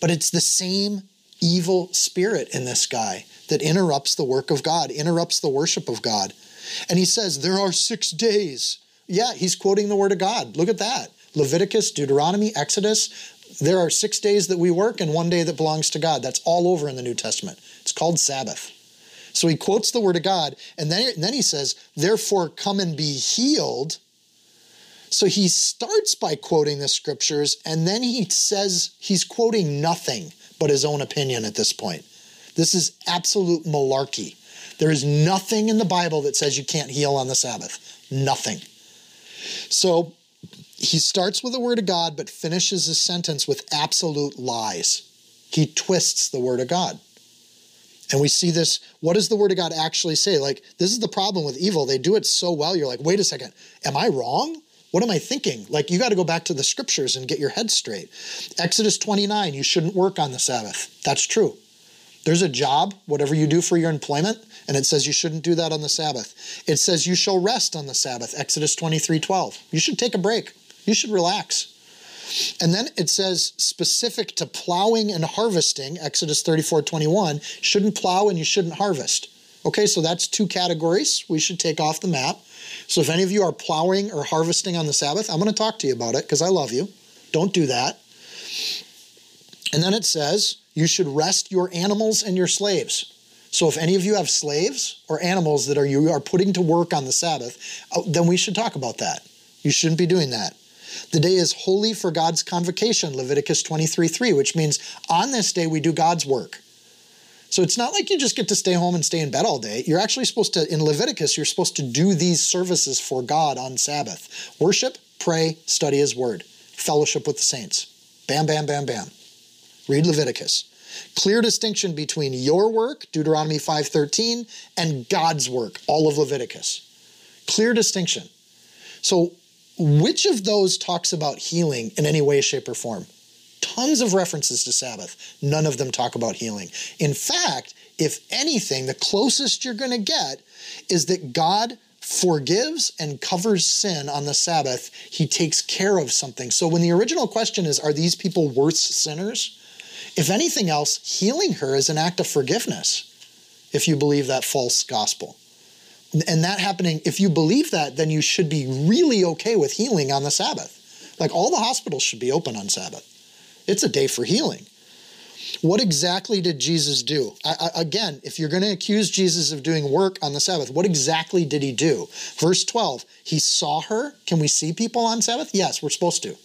But it's the same evil spirit in this guy that interrupts the work of God, interrupts the worship of God. And he says, There are six days. Yeah, he's quoting the word of God. Look at that. Leviticus, Deuteronomy, Exodus. There are six days that we work and one day that belongs to God. That's all over in the New Testament. It's called Sabbath. So he quotes the word of God, and then, and then he says, Therefore, come and be healed. So he starts by quoting the scriptures, and then he says he's quoting nothing but his own opinion at this point. This is absolute malarkey. There is nothing in the Bible that says you can't heal on the Sabbath. Nothing. So he starts with the word of God, but finishes his sentence with absolute lies. He twists the word of God. And we see this. What does the word of God actually say? Like, this is the problem with evil. They do it so well. You're like, wait a second, am I wrong? What am I thinking? Like, you got to go back to the scriptures and get your head straight. Exodus 29, you shouldn't work on the Sabbath. That's true. There's a job, whatever you do for your employment, and it says you shouldn't do that on the Sabbath. It says you shall rest on the Sabbath, Exodus 23 12. You should take a break, you should relax. And then it says specific to plowing and harvesting, Exodus 34 21, shouldn't plow and you shouldn't harvest. Okay, so that's two categories we should take off the map. So if any of you are plowing or harvesting on the Sabbath, I'm going to talk to you about it because I love you. Don't do that. And then it says, you should rest your animals and your slaves. So if any of you have slaves or animals that are you are putting to work on the Sabbath, uh, then we should talk about that. You shouldn't be doing that. The day is holy for God's convocation, Leviticus 23 3, which means on this day we do God's work. So it's not like you just get to stay home and stay in bed all day. You're actually supposed to, in Leviticus, you're supposed to do these services for God on Sabbath worship, pray, study His word, fellowship with the saints. Bam, bam, bam, bam. Read Leviticus. Clear distinction between your work, Deuteronomy 5:13, and God's work, all of Leviticus. Clear distinction. So which of those talks about healing in any way, shape, or form? Tons of references to Sabbath. None of them talk about healing. In fact, if anything, the closest you're going to get is that God forgives and covers sin on the Sabbath. He takes care of something. So when the original question is, are these people worse sinners? If anything else, healing her is an act of forgiveness if you believe that false gospel and that happening, if you believe that, then you should be really okay with healing on the Sabbath. Like all the hospitals should be open on Sabbath. It's a day for healing. What exactly did Jesus do? I, I, again, if you're going to accuse Jesus of doing work on the Sabbath, what exactly did he do? Verse 12, he saw her. Can we see people on Sabbath? Yes, we're supposed to.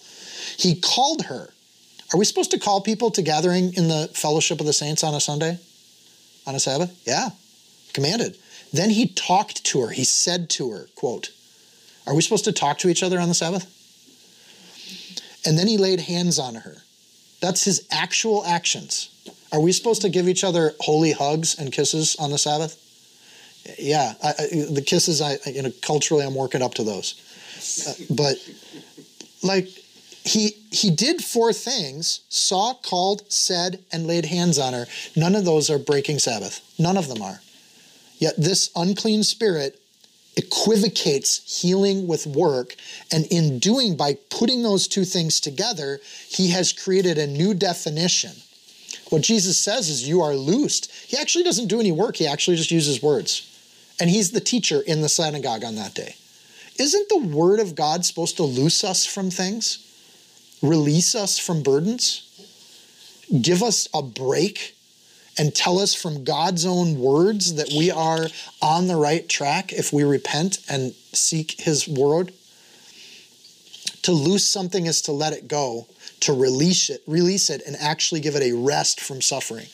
He called her. Are we supposed to call people to gathering in the fellowship of the saints on a Sunday? On a Sabbath? Yeah, commanded. Then he talked to her. He said to her, quote, Are we supposed to talk to each other on the Sabbath? And then he laid hands on her. That's his actual actions. Are we supposed to give each other holy hugs and kisses on the Sabbath? Yeah, I, I, the kisses, I you know, culturally, I'm working up to those. Uh, but like, he he did four things: saw, called, said, and laid hands on her. None of those are breaking Sabbath. None of them are. Yet this unclean spirit equivocates healing with work. And in doing, by putting those two things together, he has created a new definition. What Jesus says is, You are loosed. He actually doesn't do any work, he actually just uses words. And he's the teacher in the synagogue on that day. Isn't the word of God supposed to loose us from things? Release us from burdens? Give us a break and tell us from God's own words that we are on the right track if we repent and seek His word. To loose something is to let it go, to release it, release it, and actually give it a rest from suffering.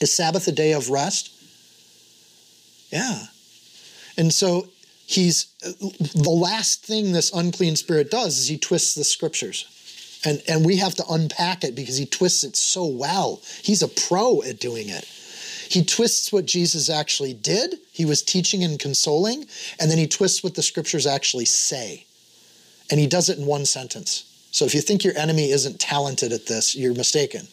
Is Sabbath a day of rest? Yeah. And so he's the last thing this unclean spirit does is he twists the scriptures and and we have to unpack it because he twists it so well. He's a pro at doing it. He twists what Jesus actually did. He was teaching and consoling, and then he twists what the scriptures actually say. And he does it in one sentence. So if you think your enemy isn't talented at this, you're mistaken.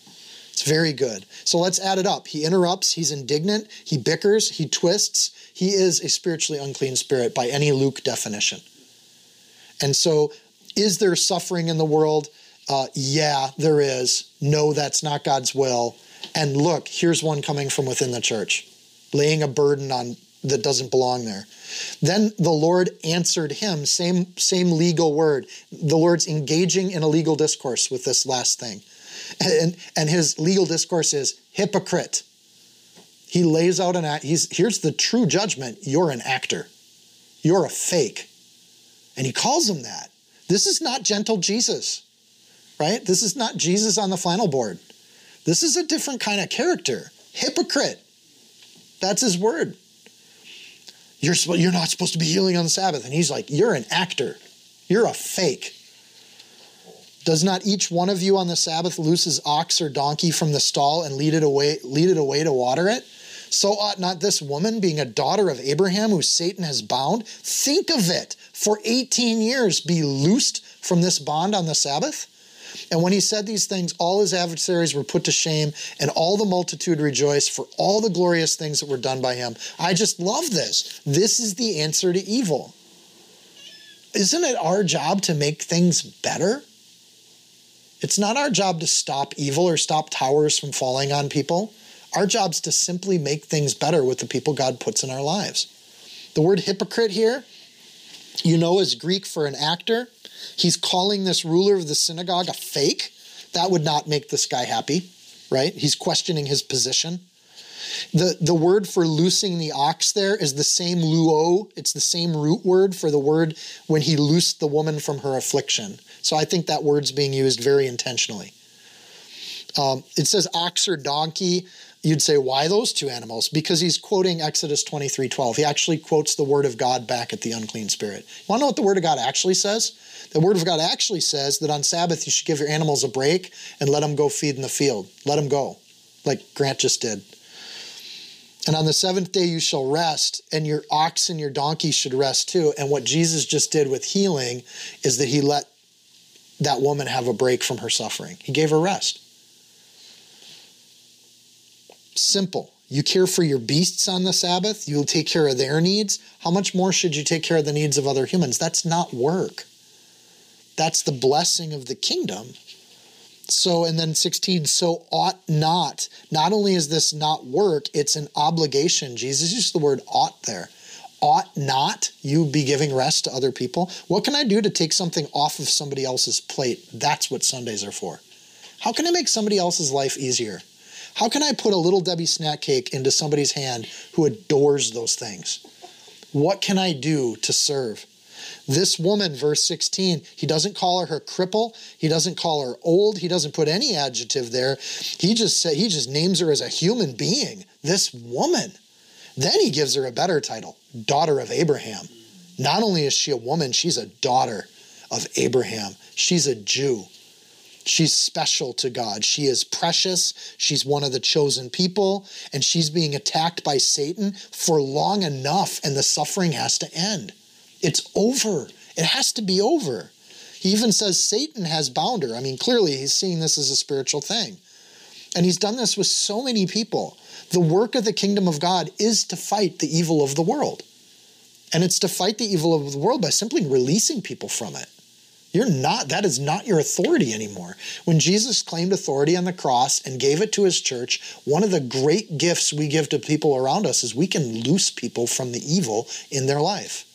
It's very good. So let's add it up. He interrupts, he's indignant, he bickers, he twists. He is a spiritually unclean spirit by any Luke definition. And so, is there suffering in the world? Uh, yeah, there is. No, that's not God's will. And look, here's one coming from within the church, laying a burden on that doesn't belong there. Then the Lord answered him, same same legal word. The Lord's engaging in a legal discourse with this last thing. And, and his legal discourse is hypocrite. He lays out an act. He's here's the true judgment. You're an actor. You're a fake. And he calls him that. This is not gentle Jesus right? This is not Jesus on the flannel board. This is a different kind of character. Hypocrite. That's his word. You're, you're not supposed to be healing on the Sabbath. And he's like, You're an actor. You're a fake. Does not each one of you on the Sabbath loose his ox or donkey from the stall and lead it away, lead it away to water it? So ought not this woman, being a daughter of Abraham, who Satan has bound, think of it, for 18 years be loosed from this bond on the Sabbath? And when he said these things, all his adversaries were put to shame, and all the multitude rejoiced for all the glorious things that were done by him. I just love this. This is the answer to evil. Isn't it our job to make things better? It's not our job to stop evil or stop towers from falling on people. Our job is to simply make things better with the people God puts in our lives. The word hypocrite here, you know, is Greek for an actor. He's calling this ruler of the synagogue a fake. That would not make this guy happy, right? He's questioning his position. The, the word for loosing the ox there is the same luo. It's the same root word for the word when he loosed the woman from her affliction. So I think that word's being used very intentionally. Um, it says ox or donkey. You'd say, why those two animals? Because he's quoting Exodus 23 12. He actually quotes the word of God back at the unclean spirit. You want to know what the word of God actually says? The word of God actually says that on Sabbath you should give your animals a break and let them go feed in the field. Let them go, like Grant just did. And on the seventh day you shall rest, and your ox and your donkey should rest too. And what Jesus just did with healing is that he let that woman have a break from her suffering. He gave her rest. Simple. You care for your beasts on the Sabbath, you'll take care of their needs. How much more should you take care of the needs of other humans? That's not work. That's the blessing of the kingdom. So, and then 16, so ought not. Not only is this not work, it's an obligation. Jesus used the word ought there. Ought not you be giving rest to other people? What can I do to take something off of somebody else's plate? That's what Sundays are for. How can I make somebody else's life easier? How can I put a little Debbie snack cake into somebody's hand who adores those things? What can I do to serve? This woman, verse 16, he doesn't call her her cripple. He doesn't call her old. He doesn't put any adjective there. He just say, he just names her as a human being. This woman. Then he gives her a better title, daughter of Abraham. Not only is she a woman, she's a daughter of Abraham. She's a Jew. She's special to God. She is precious. She's one of the chosen people, and she's being attacked by Satan for long enough, and the suffering has to end. It's over. It has to be over. He even says Satan has bound her. I mean, clearly he's seeing this as a spiritual thing. And he's done this with so many people. The work of the kingdom of God is to fight the evil of the world. And it's to fight the evil of the world by simply releasing people from it. You're not, that is not your authority anymore. When Jesus claimed authority on the cross and gave it to his church, one of the great gifts we give to people around us is we can loose people from the evil in their life.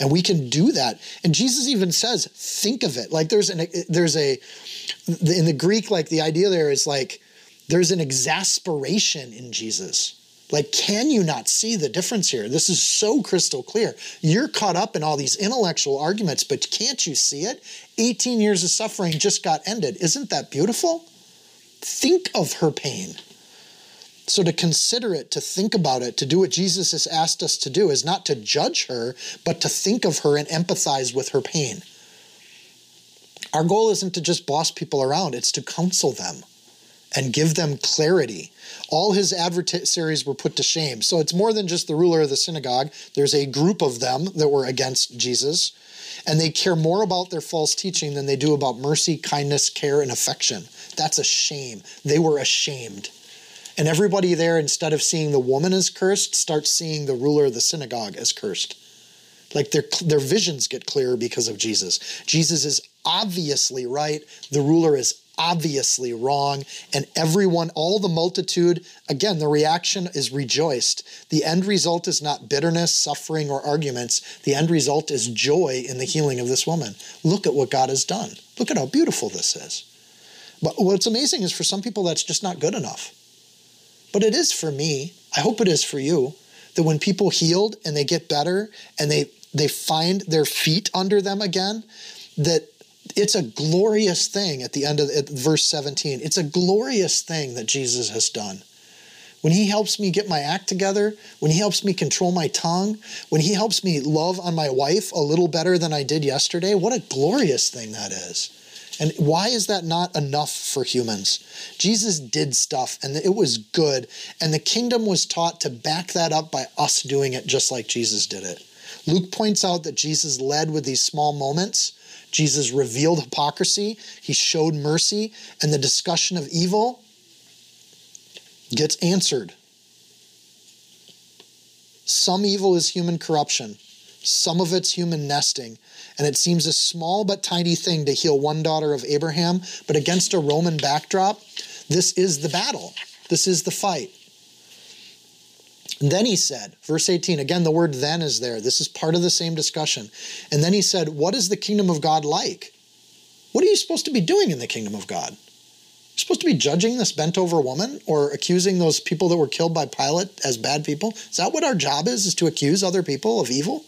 And we can do that. And Jesus even says, think of it. Like there's an, there's a, in the Greek, like the idea there is like, there's an exasperation in Jesus like, can you not see the difference here? This is so crystal clear. You're caught up in all these intellectual arguments, but can't you see it? 18 years of suffering just got ended. Isn't that beautiful? Think of her pain. So, to consider it, to think about it, to do what Jesus has asked us to do is not to judge her, but to think of her and empathize with her pain. Our goal isn't to just boss people around, it's to counsel them and give them clarity. All his adversaries were put to shame. So it's more than just the ruler of the synagogue. There's a group of them that were against Jesus, and they care more about their false teaching than they do about mercy, kindness, care, and affection. That's a shame. They were ashamed. And everybody there, instead of seeing the woman as cursed, starts seeing the ruler of the synagogue as cursed. Like their, their visions get clearer because of Jesus. Jesus is obviously right. The ruler is obviously wrong. And everyone, all the multitude, again, the reaction is rejoiced. The end result is not bitterness, suffering, or arguments. The end result is joy in the healing of this woman. Look at what God has done. Look at how beautiful this is. But what's amazing is for some people, that's just not good enough. But it is for me. I hope it is for you that when people healed and they get better and they they find their feet under them again, that it's a glorious thing at the end of verse 17. It's a glorious thing that Jesus has done. When he helps me get my act together, when he helps me control my tongue, when he helps me love on my wife a little better than I did yesterday, what a glorious thing that is. And why is that not enough for humans? Jesus did stuff and it was good. And the kingdom was taught to back that up by us doing it just like Jesus did it. Luke points out that Jesus led with these small moments. Jesus revealed hypocrisy, he showed mercy, and the discussion of evil gets answered. Some evil is human corruption, some of it's human nesting. And it seems a small but tiny thing to heal one daughter of Abraham, but against a Roman backdrop, this is the battle. This is the fight. And then he said, verse 18, again, the word then is there. This is part of the same discussion. And then he said, What is the kingdom of God like? What are you supposed to be doing in the kingdom of God? You're supposed to be judging this bent over woman or accusing those people that were killed by Pilate as bad people? Is that what our job is, is to accuse other people of evil?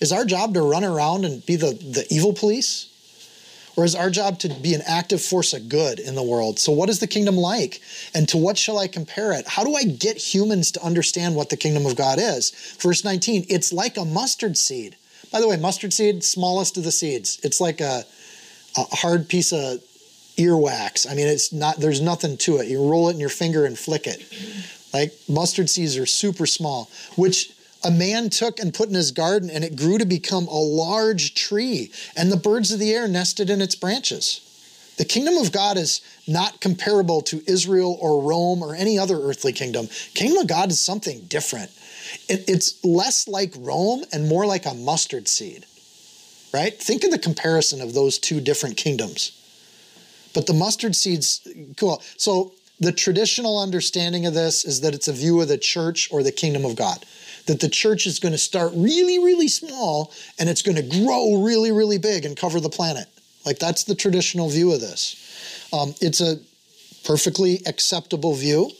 Is our job to run around and be the, the evil police? Or is our job to be an active force of good in the world? So, what is the kingdom like? And to what shall I compare it? How do I get humans to understand what the kingdom of God is? Verse 19, it's like a mustard seed. By the way, mustard seed, smallest of the seeds. It's like a, a hard piece of earwax. I mean, it's not, there's nothing to it. You roll it in your finger and flick it. Like mustard seeds are super small, which a man took and put in his garden, and it grew to become a large tree, and the birds of the air nested in its branches. The kingdom of God is not comparable to Israel or Rome or any other earthly kingdom. Kingdom of God is something different. It, it's less like Rome and more like a mustard seed, right? Think of the comparison of those two different kingdoms. But the mustard seeds, cool. So the traditional understanding of this is that it's a view of the church or the kingdom of God that the church is going to start really, really small and it's going to grow really, really big and cover the planet. Like that's the traditional view of this. Um, it's a perfectly acceptable view.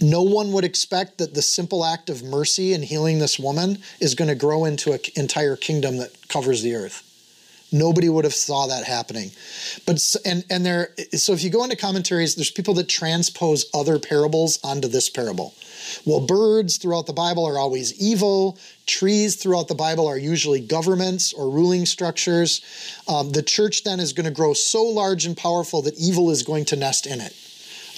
No one would expect that the simple act of mercy in healing this woman is going to grow into an entire kingdom that covers the earth. Nobody would have saw that happening. But and and there so if you go into commentaries, there's people that transpose other parables onto this parable. Well, birds throughout the Bible are always evil. Trees throughout the Bible are usually governments or ruling structures. Um, the church then is going to grow so large and powerful that evil is going to nest in it.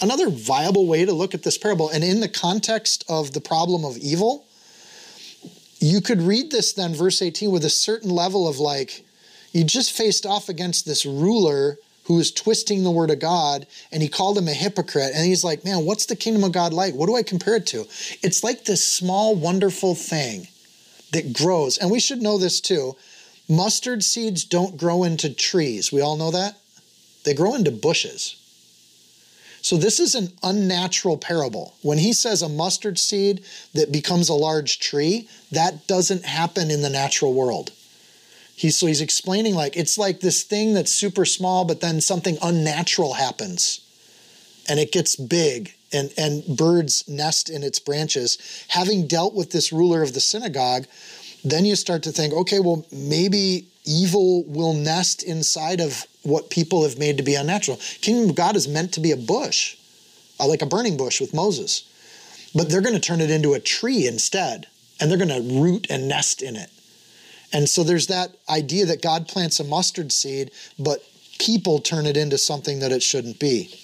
Another viable way to look at this parable, and in the context of the problem of evil, you could read this then, verse 18, with a certain level of like, you just faced off against this ruler who was twisting the word of God and he called him a hypocrite. And he's like, man, what's the kingdom of God like? What do I compare it to? It's like this small, wonderful thing that grows. And we should know this too. Mustard seeds don't grow into trees. We all know that. They grow into bushes. So this is an unnatural parable. When he says a mustard seed that becomes a large tree, that doesn't happen in the natural world. He's so he's explaining like it's like this thing that's super small, but then something unnatural happens, and it gets big, and and birds nest in its branches. Having dealt with this ruler of the synagogue, then you start to think, okay, well maybe evil will nest inside of what people have made to be unnatural. Kingdom of God is meant to be a bush, uh, like a burning bush with Moses, but they're going to turn it into a tree instead, and they're going to root and nest in it. And so there's that idea that God plants a mustard seed, but people turn it into something that it shouldn't be.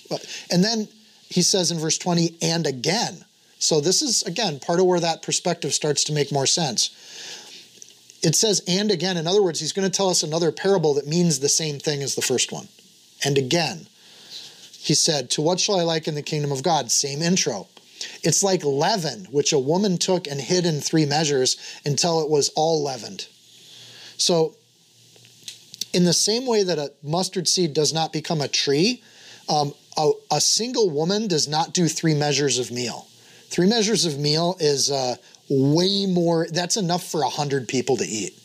And then he says in verse 20, and again. So this is, again, part of where that perspective starts to make more sense. It says, and again. In other words, he's going to tell us another parable that means the same thing as the first one. And again, he said, To what shall I liken the kingdom of God? Same intro. It's like leaven, which a woman took and hid in three measures until it was all leavened. So, in the same way that a mustard seed does not become a tree, um, a, a, single woman does not do three measures of meal. Three measures of meal is uh, way more, that's enough for 100 people to eat.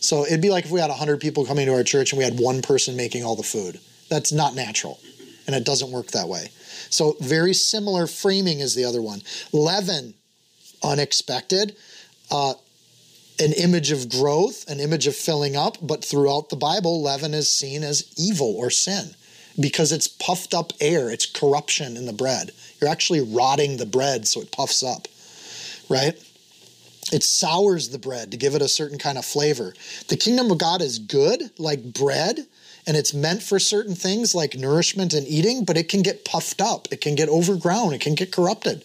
So it'd be like if we had 100 people coming to our church and we had one person making all the food. That's not natural, and it doesn't work that way. So, very similar framing is the other one. Leaven, unexpected. Uh, an image of growth, an image of filling up, but throughout the Bible, leaven is seen as evil or sin because it's puffed up air, it's corruption in the bread. You're actually rotting the bread so it puffs up, right? It sours the bread to give it a certain kind of flavor. The kingdom of God is good, like bread, and it's meant for certain things like nourishment and eating, but it can get puffed up, it can get overgrown, it can get corrupted.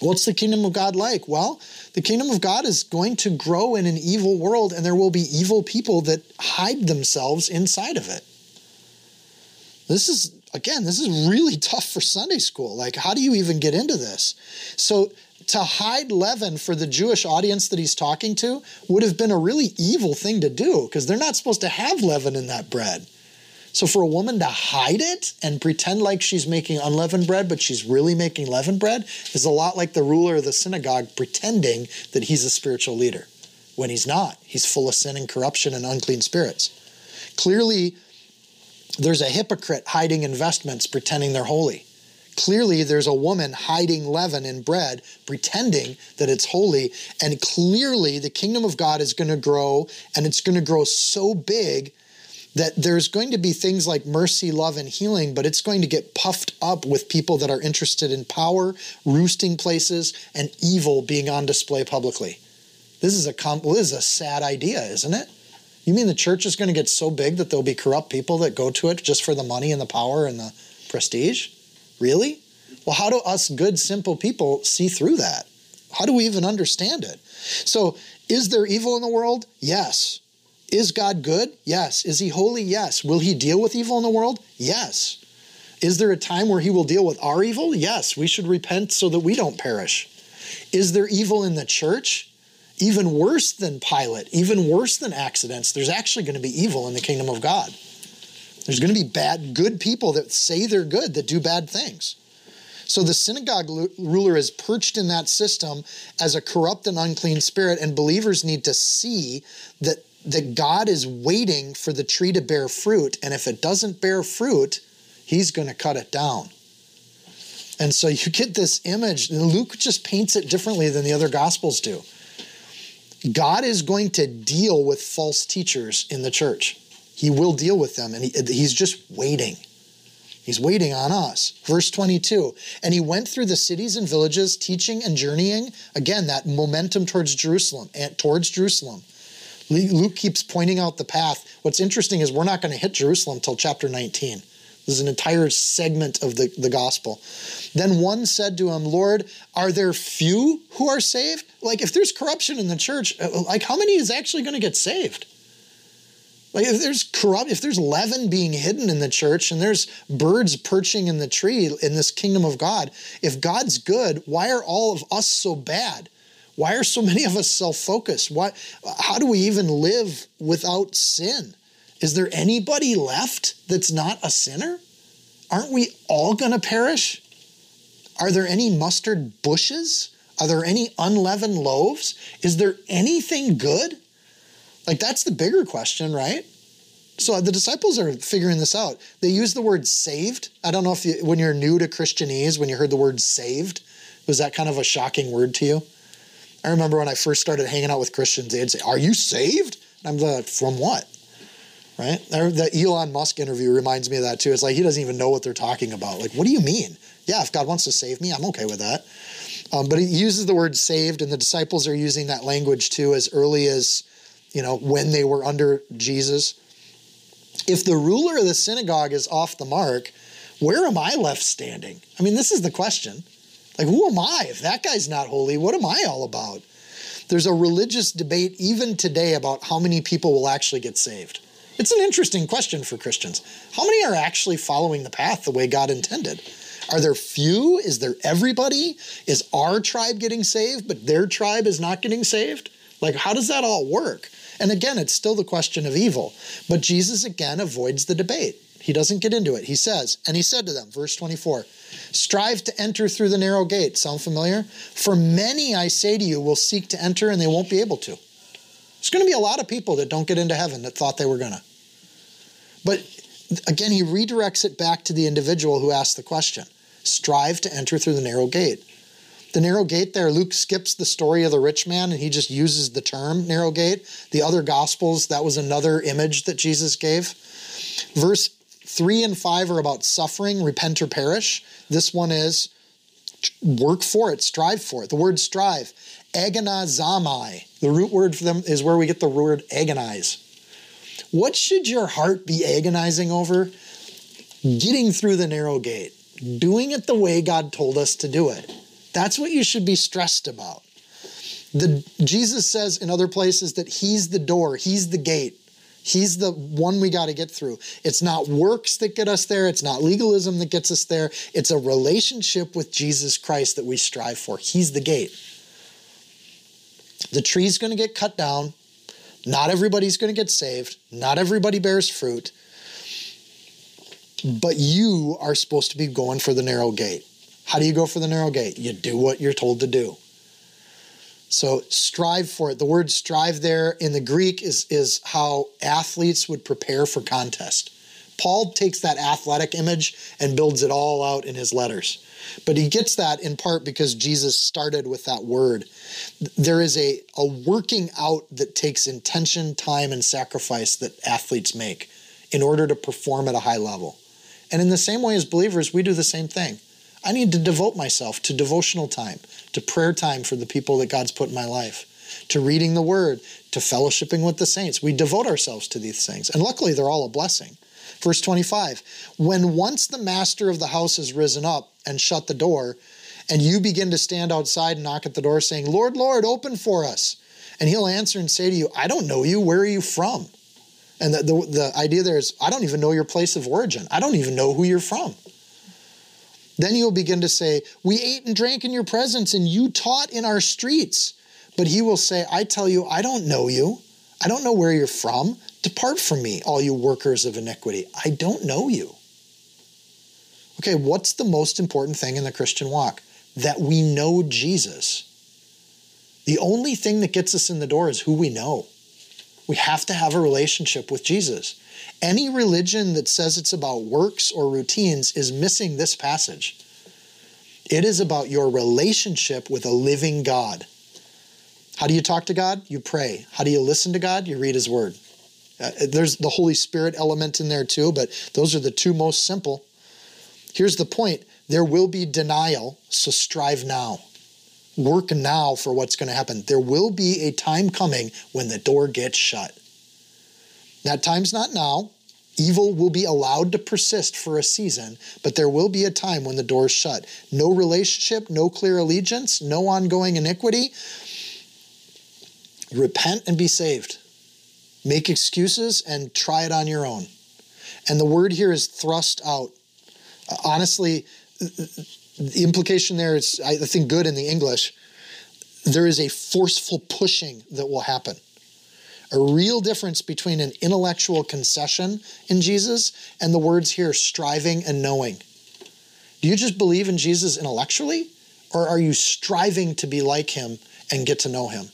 What's the kingdom of God like? Well, the kingdom of God is going to grow in an evil world, and there will be evil people that hide themselves inside of it. This is, again, this is really tough for Sunday school. Like, how do you even get into this? So, to hide leaven for the Jewish audience that he's talking to would have been a really evil thing to do because they're not supposed to have leaven in that bread. So for a woman to hide it and pretend like she's making unleavened bread, but she's really making leavened bread, is a lot like the ruler of the synagogue pretending that he's a spiritual leader when he's not. He's full of sin and corruption and unclean spirits. Clearly, there's a hypocrite hiding investments pretending they're holy. Clearly, there's a woman hiding leaven in bread, pretending that it's holy. And clearly, the kingdom of God is going to grow, and it's going to grow so big that there's going to be things like mercy, love, and healing, but it's going to get puffed up with people that are interested in power, roosting places, and evil being on display publicly. This is a well, this is a sad idea, isn't it? You mean the church is going to get so big that there'll be corrupt people that go to it just for the money and the power and the prestige? Really? Well, how do us good, simple people see through that? How do we even understand it? So, is there evil in the world? Yes. Is God good? Yes. Is he holy? Yes. Will he deal with evil in the world? Yes. Is there a time where he will deal with our evil? Yes. We should repent so that we don't perish. Is there evil in the church? Even worse than Pilate, even worse than accidents. There's actually going to be evil in the kingdom of God. There's going to be bad, good people that say they're good that do bad things. So the synagogue ruler is perched in that system as a corrupt and unclean spirit, and believers need to see that that God is waiting for the tree to bear fruit, and if it doesn't bear fruit, he's going to cut it down. And so you get this image, Luke just paints it differently than the other gospels do. God is going to deal with false teachers in the church. He will deal with them, and he, he's just waiting. He's waiting on us. Verse 22 And he went through the cities and villages, teaching and journeying. Again, that momentum towards Jerusalem, and towards Jerusalem. Luke keeps pointing out the path. What's interesting is we're not going to hit Jerusalem until chapter 19. This is an entire segment of the, the gospel. Then one said to him, Lord, are there few who are saved? Like, if there's corruption in the church, uh, like, how many is actually going to get saved? Like, if there's corrupt, if there's leaven being hidden in the church and there's birds perching in the tree in this kingdom of God, if God's good, why are all of us so bad? Why are so many of us self-focused? Why how do we even live without sin? Is there anybody left that's not a sinner? Aren't we all going to perish? Are there any mustard bushes? Are there any unleavened loaves? Is there anything good? Like that's the bigger question, right? So uh, the disciples are figuring this out. They use the word saved. I don't know if you, when you're new to Christianese, when you heard the word saved, was that kind of a shocking word to you? I remember when I first started hanging out with Christians, they'd say, Are you saved? And I'm like, From what? Right? The Elon Musk interview reminds me of that too. It's like he doesn't even know what they're talking about. Like, what do you mean? Yeah, if God wants to save me, I'm okay with that. Um, but he uses the word saved, and the disciples are using that language too as early as, you know, when they were under Jesus. If the ruler of the synagogue is off the mark, where am I left standing? I mean, this is the question. Like, who am I? If that guy's not holy, what am I all about? There's a religious debate even today about how many people will actually get saved. It's an interesting question for Christians. How many are actually following the path the way God intended? Are there few? Is there everybody? Is our tribe getting saved, but their tribe is not getting saved? Like, how does that all work? And again, it's still the question of evil. But Jesus again avoids the debate. He doesn't get into it. He says, and he said to them, verse 24, strive to enter through the narrow gate. Sound familiar? For many, I say to you, will seek to enter and they won't be able to. There's going to be a lot of people that don't get into heaven that thought they were going to. But again, he redirects it back to the individual who asked the question strive to enter through the narrow gate. The narrow gate there, Luke skips the story of the rich man and he just uses the term narrow gate. The other gospels, that was another image that Jesus gave. Verse Three and five are about suffering, repent or perish. This one is work for it, strive for it. The word strive, agonizomai. The root word for them is where we get the word agonize. What should your heart be agonizing over? Getting through the narrow gate, doing it the way God told us to do it. That's what you should be stressed about. The, Jesus says in other places that He's the door, He's the gate. He's the one we got to get through. It's not works that get us there. It's not legalism that gets us there. It's a relationship with Jesus Christ that we strive for. He's the gate. The tree's going to get cut down. Not everybody's going to get saved. Not everybody bears fruit. But you are supposed to be going for the narrow gate. How do you go for the narrow gate? You do what you're told to do. So strive for it. The word strive there in the Greek is, is how athletes would prepare for contest. Paul takes that athletic image and builds it all out in his letters. But he gets that in part because Jesus started with that word. There is a, a working out that takes intention, time, and sacrifice that athletes make in order to perform at a high level. And in the same way as believers, we do the same thing. I need to devote myself to devotional time, to prayer time for the people that God's put in my life, to reading the word, to fellowshipping with the saints. We devote ourselves to these things. And luckily, they're all a blessing. Verse 25 When once the master of the house has risen up and shut the door, and you begin to stand outside and knock at the door, saying, Lord, Lord, open for us. And he'll answer and say to you, I don't know you. Where are you from? And the, the, the idea there is, I don't even know your place of origin. I don't even know who you're from. Then you'll begin to say, We ate and drank in your presence, and you taught in our streets. But he will say, I tell you, I don't know you. I don't know where you're from. Depart from me, all you workers of iniquity. I don't know you. Okay, what's the most important thing in the Christian walk? That we know Jesus. The only thing that gets us in the door is who we know. We have to have a relationship with Jesus. Any religion that says it's about works or routines is missing this passage. It is about your relationship with a living God. How do you talk to God? You pray. How do you listen to God? You read His Word. Uh, there's the Holy Spirit element in there too, but those are the two most simple. Here's the point there will be denial, so strive now. Work now for what's going to happen. There will be a time coming when the door gets shut. That time's not now. Evil will be allowed to persist for a season, but there will be a time when the door's shut. No relationship, no clear allegiance, no ongoing iniquity. Repent and be saved. Make excuses and try it on your own. And the word here is thrust out. Uh, honestly, the implication there is, I think, good in the English. There is a forceful pushing that will happen a real difference between an intellectual concession in Jesus and the words here, striving and knowing. Do you just believe in Jesus intellectually, or are you striving to be like him and get to know him?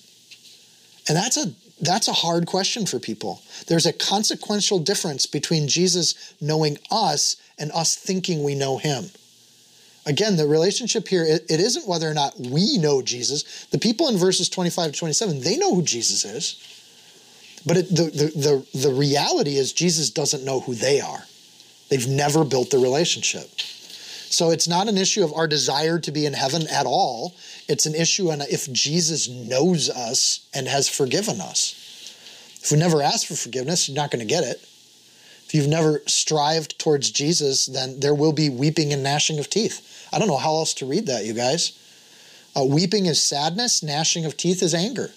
And that's a that's a hard question for people. There's a consequential difference between Jesus knowing us and us thinking we know him. Again, the relationship here, it, it isn't whether or not we know Jesus. The people in verses 25 to 27, they know who Jesus is. But it, the, the, the, the reality is, Jesus doesn't know who they are. They've never built the relationship. So it's not an issue of our desire to be in heaven at all. It's an issue on if Jesus knows us and has forgiven us. If we never ask for forgiveness, you're not going to get it. If you've never strived towards Jesus, then there will be weeping and gnashing of teeth. I don't know how else to read that, you guys. Uh, weeping is sadness, gnashing of teeth is anger.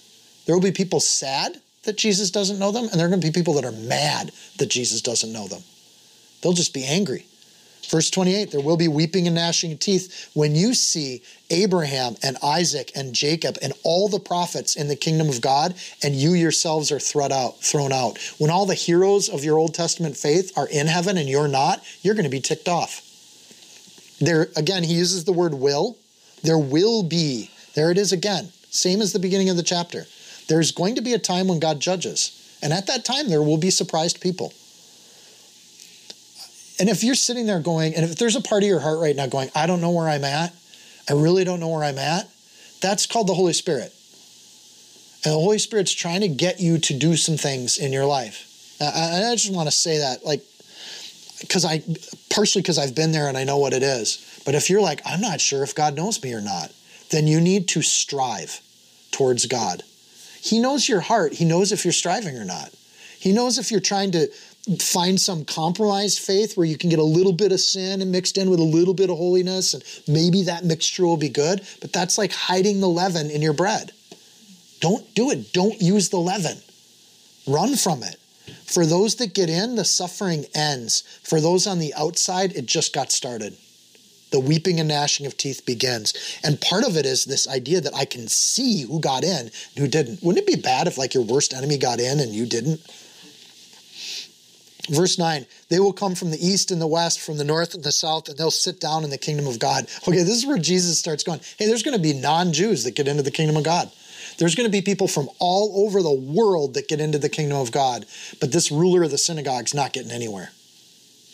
There will be people sad that Jesus doesn't know them, and there are going to be people that are mad that Jesus doesn't know them. They'll just be angry. Verse 28 there will be weeping and gnashing of teeth when you see Abraham and Isaac and Jacob and all the prophets in the kingdom of God, and you yourselves are thrown out. Thrown out. When all the heroes of your Old Testament faith are in heaven and you're not, you're going to be ticked off. There again, he uses the word will. There will be. There it is again. Same as the beginning of the chapter. There's going to be a time when God judges. And at that time, there will be surprised people. And if you're sitting there going, and if there's a part of your heart right now going, I don't know where I'm at, I really don't know where I'm at, that's called the Holy Spirit. And the Holy Spirit's trying to get you to do some things in your life. And I just want to say that, like, because I, partially because I've been there and I know what it is. But if you're like, I'm not sure if God knows me or not, then you need to strive towards God. He knows your heart. He knows if you're striving or not. He knows if you're trying to find some compromised faith where you can get a little bit of sin and mixed in with a little bit of holiness, and maybe that mixture will be good. But that's like hiding the leaven in your bread. Don't do it. Don't use the leaven. Run from it. For those that get in, the suffering ends. For those on the outside, it just got started. The weeping and gnashing of teeth begins. And part of it is this idea that I can see who got in and who didn't. Wouldn't it be bad if, like, your worst enemy got in and you didn't? Verse 9, they will come from the east and the west, from the north and the south, and they'll sit down in the kingdom of God. Okay, this is where Jesus starts going, hey, there's going to be non Jews that get into the kingdom of God. There's going to be people from all over the world that get into the kingdom of God, but this ruler of the synagogue's not getting anywhere.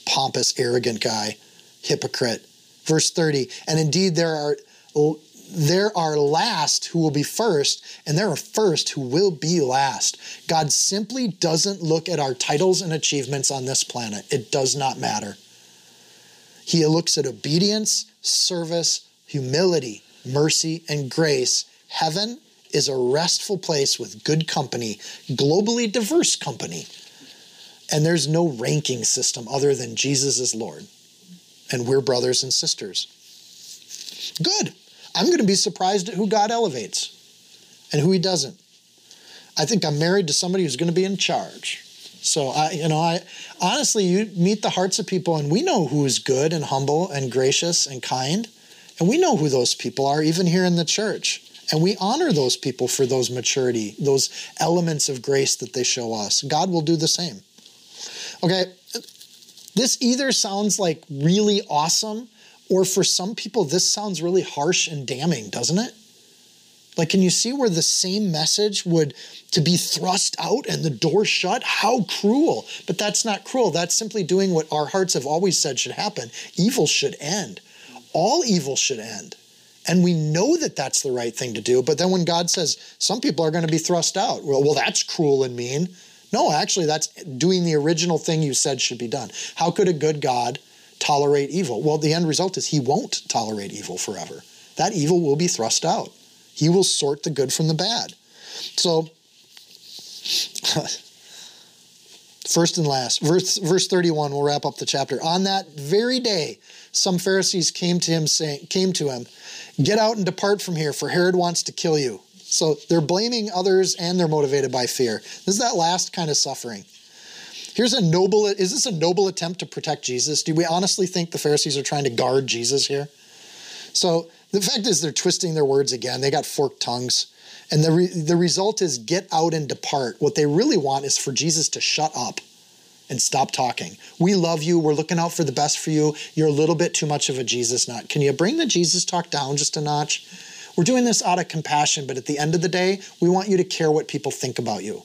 Pompous, arrogant guy, hypocrite. Verse 30, and indeed there are there are last who will be first, and there are first who will be last. God simply doesn't look at our titles and achievements on this planet. It does not matter. He looks at obedience, service, humility, mercy, and grace. Heaven is a restful place with good company, globally diverse company. And there's no ranking system other than Jesus is Lord. And we're brothers and sisters. Good. I'm going to be surprised at who God elevates and who he doesn't. I think I'm married to somebody who's going to be in charge. So I, you know, I honestly, you meet the hearts of people, and we know who is good and humble and gracious and kind, and we know who those people are, even here in the church. And we honor those people for those maturity, those elements of grace that they show us. God will do the same. Okay, this either sounds like really awesome or for some people, this sounds really harsh and damning, doesn't it? Like, can you see where the same message would to be thrust out and the door shut? How cruel. But that's not cruel. That's simply doing what our hearts have always said should happen. Evil should end. All evil should end. And we know that that's the right thing to do. But then when God says some people are going to be thrust out, well, well, that's cruel and mean. No, actually, that's doing the original thing you said should be done. How could a good God tolerate evil? Well, the end result is he won't tolerate evil forever. That evil will be thrust out. He will sort the good from the bad. So, [LAUGHS] first and last, verse, verse 31, we'll wrap up the chapter. On that very day, some Pharisees came to him saying, came to him, Get out and depart from here, for Herod wants to kill you. So they're blaming others and they're motivated by fear. This is that last kind of suffering. Here's a noble, is this a noble attempt to protect Jesus? Do we honestly think the Pharisees are trying to guard Jesus here? So the fact is, they're twisting their words again. They got forked tongues. And the, re- the result is get out and depart. What they really want is for Jesus to shut up and stop talking. We love you. We're looking out for the best for you. You're a little bit too much of a Jesus nut. Can you bring the Jesus talk down just a notch? We're doing this out of compassion, but at the end of the day, we want you to care what people think about you.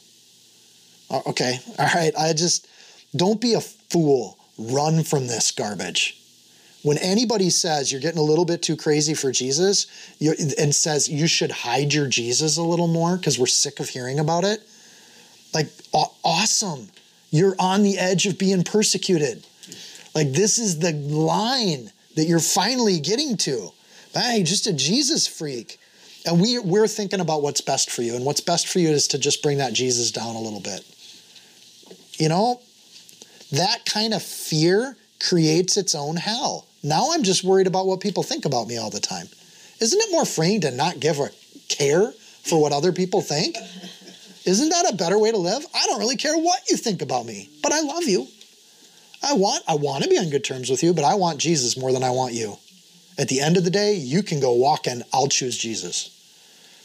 Uh, okay, [LAUGHS] all right. I just don't be a fool. Run from this garbage. When anybody says you're getting a little bit too crazy for Jesus and says you should hide your Jesus a little more because we're sick of hearing about it, like awesome. You're on the edge of being persecuted. Like this is the line that you're finally getting to. Hey, just a Jesus freak. And we, we're thinking about what's best for you. And what's best for you is to just bring that Jesus down a little bit. You know, that kind of fear creates its own hell. Now I'm just worried about what people think about me all the time. Isn't it more freeing to not give a care for what other people think? Isn't that a better way to live? I don't really care what you think about me, but I love you. I want I want to be on good terms with you, but I want Jesus more than I want you. At the end of the day, you can go walk in, I'll choose Jesus.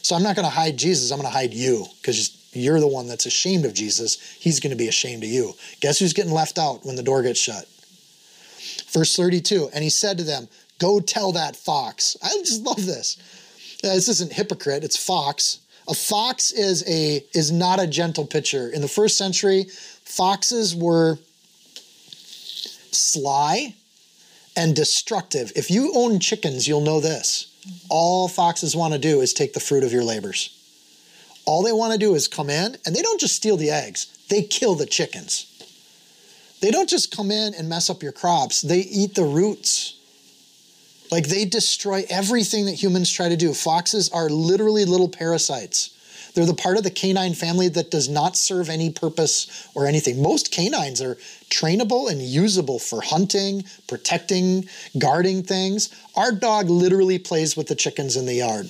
So I'm not going to hide Jesus, I'm going to hide you because you're the one that's ashamed of Jesus. He's going to be ashamed of you. Guess who's getting left out when the door gets shut? Verse 32 And he said to them, Go tell that fox. I just love this. Uh, this isn't hypocrite, it's fox. A fox is a is not a gentle pitcher. In the first century, foxes were sly and destructive. If you own chickens, you'll know this. All foxes want to do is take the fruit of your labors. All they want to do is come in, and they don't just steal the eggs, they kill the chickens. They don't just come in and mess up your crops, they eat the roots. Like they destroy everything that humans try to do. Foxes are literally little parasites. They're the part of the canine family that does not serve any purpose or anything. Most canines are trainable and usable for hunting, protecting, guarding things. Our dog literally plays with the chickens in the yard.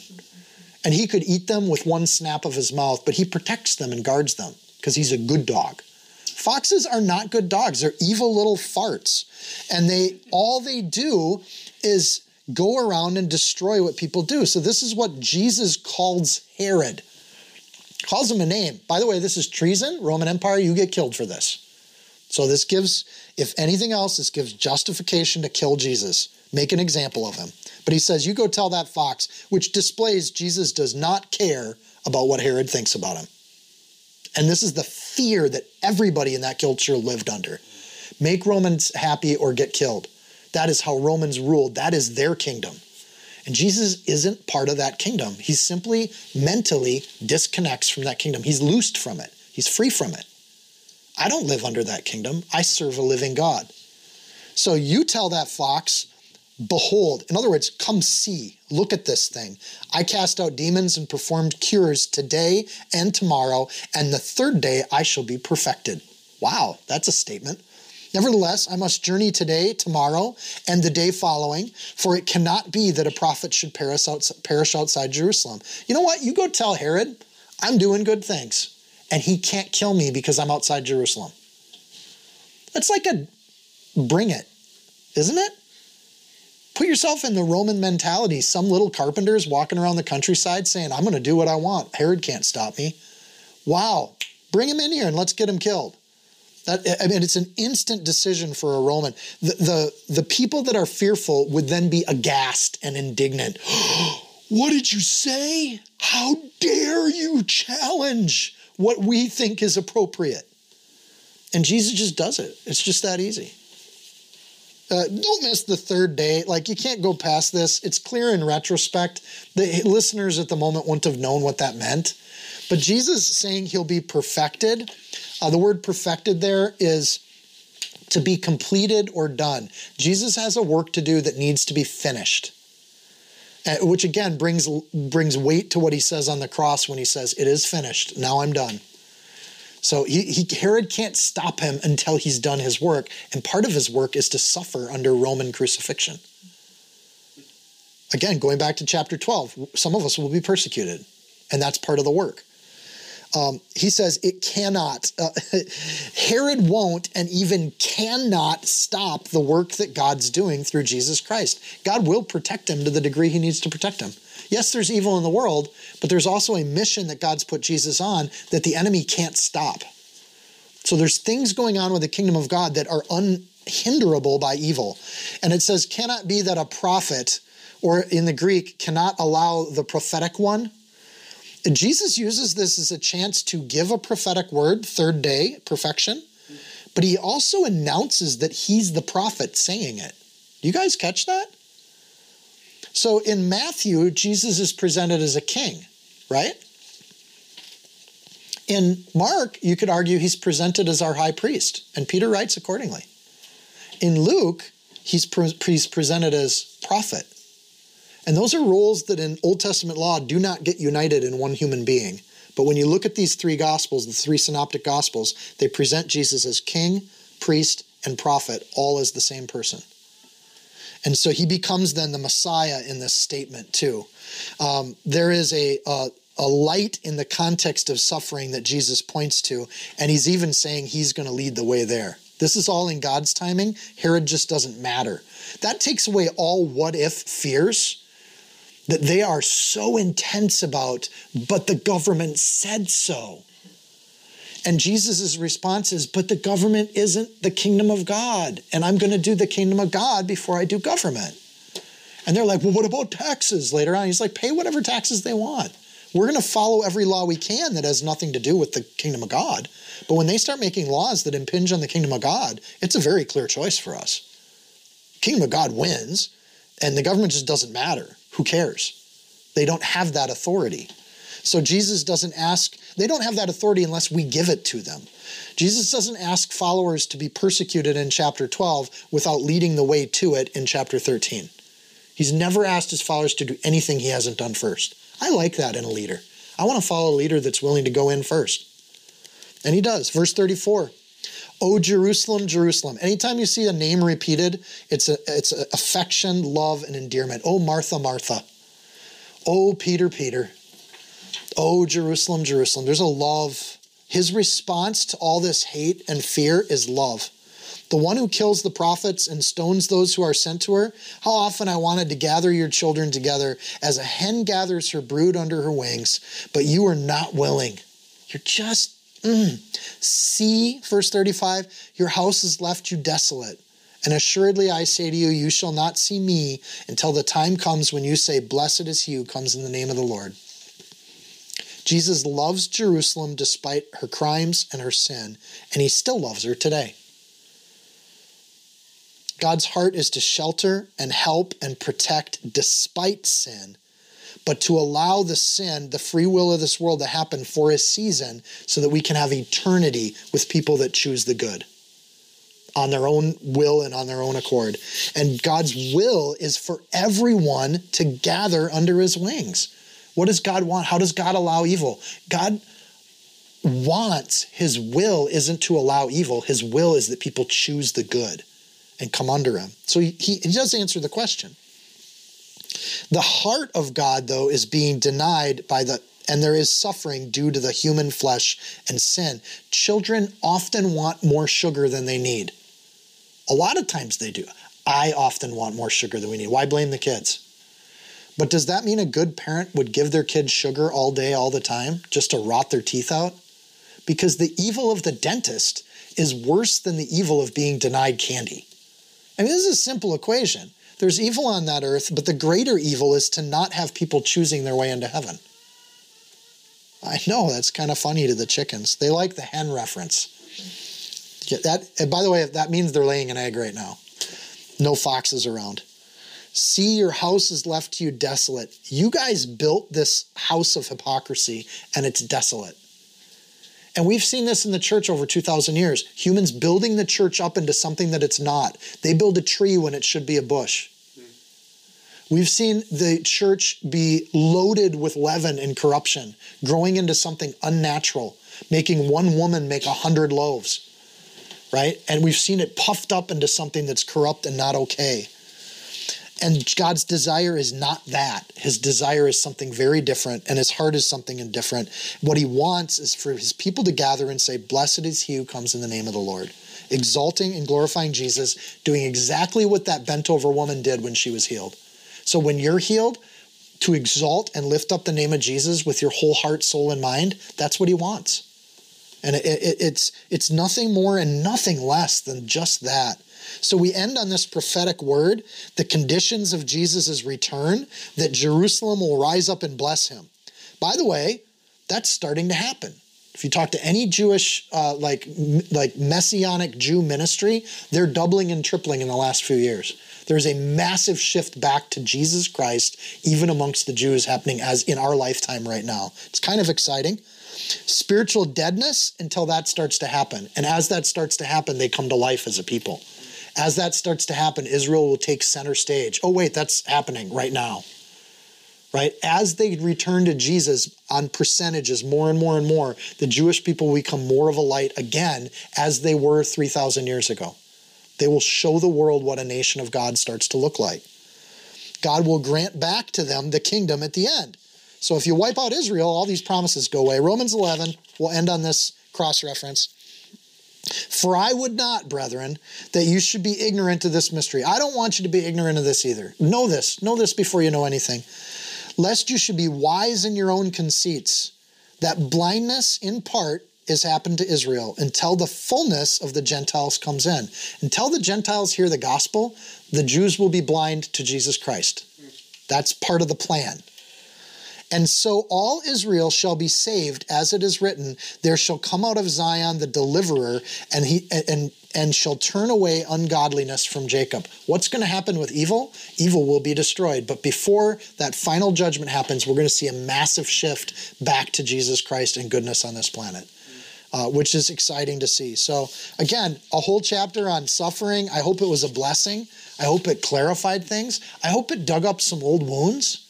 And he could eat them with one snap of his mouth, but he protects them and guards them because he's a good dog. Foxes are not good dogs. They're evil little farts. And they all they do is go around and destroy what people do. So this is what Jesus calls Herod. Calls him a name. By the way, this is treason, Roman Empire, you get killed for this. So this gives, if anything else, this gives justification to kill Jesus. Make an example of him. But he says, You go tell that fox, which displays Jesus does not care about what Herod thinks about him. And this is the fear that everybody in that culture lived under. Make Romans happy or get killed. That is how Romans ruled. That is their kingdom. And Jesus isn't part of that kingdom. He simply mentally disconnects from that kingdom. He's loosed from it, he's free from it. I don't live under that kingdom. I serve a living God. So you tell that fox, behold, in other words, come see, look at this thing. I cast out demons and performed cures today and tomorrow, and the third day I shall be perfected. Wow, that's a statement. Nevertheless, I must journey today, tomorrow, and the day following, for it cannot be that a prophet should perish outside Jerusalem. You know what? You go tell Herod, I'm doing good things, and he can't kill me because I'm outside Jerusalem. That's like a bring it, isn't it? Put yourself in the Roman mentality. Some little carpenters walking around the countryside saying, I'm going to do what I want. Herod can't stop me. Wow. Bring him in here and let's get him killed. I mean, it's an instant decision for a Roman. The, the, the people that are fearful would then be aghast and indignant. [GASPS] what did you say? How dare you challenge what we think is appropriate? And Jesus just does it. It's just that easy. Uh, don't miss the third day. Like, you can't go past this. It's clear in retrospect. The listeners at the moment wouldn't have known what that meant. But Jesus saying he'll be perfected uh, the word perfected there is to be completed or done. Jesus has a work to do that needs to be finished. Uh, which again brings brings weight to what he says on the cross when he says, "It is finished. Now I'm done." So he, he, Herod can't stop him until he's done his work, and part of his work is to suffer under Roman crucifixion. Again, going back to chapter 12, some of us will be persecuted, and that's part of the work. Um, he says it cannot, uh, [LAUGHS] Herod won't and even cannot stop the work that God's doing through Jesus Christ. God will protect him to the degree he needs to protect him. Yes, there's evil in the world, but there's also a mission that God's put Jesus on that the enemy can't stop. So there's things going on with the kingdom of God that are unhinderable by evil. And it says, cannot be that a prophet, or in the Greek, cannot allow the prophetic one Jesus uses this as a chance to give a prophetic word, third day, perfection, but he also announces that he's the prophet saying it. Do you guys catch that? So in Matthew, Jesus is presented as a king, right? In Mark, you could argue he's presented as our high priest, and Peter writes accordingly. In Luke, he's, pre- he's presented as prophet. And those are roles that in Old Testament law do not get united in one human being. But when you look at these three gospels, the three synoptic gospels, they present Jesus as king, priest, and prophet, all as the same person. And so he becomes then the Messiah in this statement, too. Um, there is a, a, a light in the context of suffering that Jesus points to, and he's even saying he's going to lead the way there. This is all in God's timing. Herod just doesn't matter. That takes away all what if fears that they are so intense about, but the government said so. And Jesus' response is, but the government isn't the kingdom of God. And I'm going to do the kingdom of God before I do government. And they're like, well, what about taxes later on? He's like, pay whatever taxes they want. We're going to follow every law we can that has nothing to do with the kingdom of God. But when they start making laws that impinge on the kingdom of God, it's a very clear choice for us. Kingdom of God wins, and the government just doesn't matter. Who cares? They don't have that authority. So Jesus doesn't ask, they don't have that authority unless we give it to them. Jesus doesn't ask followers to be persecuted in chapter 12 without leading the way to it in chapter 13. He's never asked his followers to do anything he hasn't done first. I like that in a leader. I want to follow a leader that's willing to go in first. And he does. Verse 34. Oh Jerusalem, Jerusalem. Anytime you see a name repeated, it's a it's a affection, love, and endearment. Oh Martha, Martha. Oh Peter, Peter. Oh Jerusalem, Jerusalem. There's a love. His response to all this hate and fear is love. The one who kills the prophets and stones those who are sent to her. How often I wanted to gather your children together as a hen gathers her brood under her wings, but you are not willing. You're just Mm. See, verse 35, your house has left you desolate. And assuredly I say to you, you shall not see me until the time comes when you say, Blessed is he who comes in the name of the Lord. Jesus loves Jerusalem despite her crimes and her sin, and he still loves her today. God's heart is to shelter and help and protect despite sin but to allow the sin, the free will of this world to happen for a season so that we can have eternity with people that choose the good on their own will and on their own accord. And God's will is for everyone to gather under his wings. What does God want? How does God allow evil? God wants, his will isn't to allow evil, his will is that people choose the good and come under him. So he, he, he does answer the question. The heart of God, though, is being denied by the and there is suffering due to the human flesh and sin. Children often want more sugar than they need. A lot of times they do. I often want more sugar than we need. Why blame the kids? But does that mean a good parent would give their kids sugar all day, all the time, just to rot their teeth out? Because the evil of the dentist is worse than the evil of being denied candy. I mean, this is a simple equation. There's evil on that earth, but the greater evil is to not have people choosing their way into heaven. I know that's kind of funny to the chickens. They like the hen reference. Yeah, That, by the way, that means they're laying an egg right now. No foxes around. See, your house is left to you desolate. You guys built this house of hypocrisy and it's desolate. And we've seen this in the church over 2,000 years. Humans building the church up into something that it's not. They build a tree when it should be a bush. We've seen the church be loaded with leaven and corruption, growing into something unnatural, making one woman make a hundred loaves, right? And we've seen it puffed up into something that's corrupt and not okay. And God's desire is not that. His desire is something very different, and his heart is something different. What he wants is for his people to gather and say, Blessed is he who comes in the name of the Lord. Exalting and glorifying Jesus, doing exactly what that bent over woman did when she was healed. So when you're healed, to exalt and lift up the name of Jesus with your whole heart, soul, and mind, that's what he wants. And it, it, it's, it's nothing more and nothing less than just that. So we end on this prophetic word, the conditions of Jesus' return, that Jerusalem will rise up and bless him. By the way, that's starting to happen. If you talk to any Jewish, uh, like like messianic Jew ministry, they're doubling and tripling in the last few years. There's a massive shift back to Jesus Christ, even amongst the Jews, happening as in our lifetime right now. It's kind of exciting. Spiritual deadness until that starts to happen, and as that starts to happen, they come to life as a people as that starts to happen, Israel will take center stage. Oh, wait, that's happening right now. Right? As they return to Jesus on percentages more and more and more, the Jewish people become more of a light again as they were 3,000 years ago. They will show the world what a nation of God starts to look like. God will grant back to them the kingdom at the end. So if you wipe out Israel, all these promises go away. Romans 11, we'll end on this cross reference. For I would not, brethren, that you should be ignorant of this mystery. I don't want you to be ignorant of this either. Know this. Know this before you know anything. Lest you should be wise in your own conceits. That blindness, in part, has happened to Israel until the fullness of the Gentiles comes in. Until the Gentiles hear the gospel, the Jews will be blind to Jesus Christ. That's part of the plan. And so all Israel shall be saved, as it is written, there shall come out of Zion the deliverer, and he and and shall turn away ungodliness from Jacob. What's going to happen with evil? Evil will be destroyed. But before that final judgment happens, we're going to see a massive shift back to Jesus Christ and goodness on this planet. Uh, which is exciting to see. So, again, a whole chapter on suffering. I hope it was a blessing. I hope it clarified things. I hope it dug up some old wounds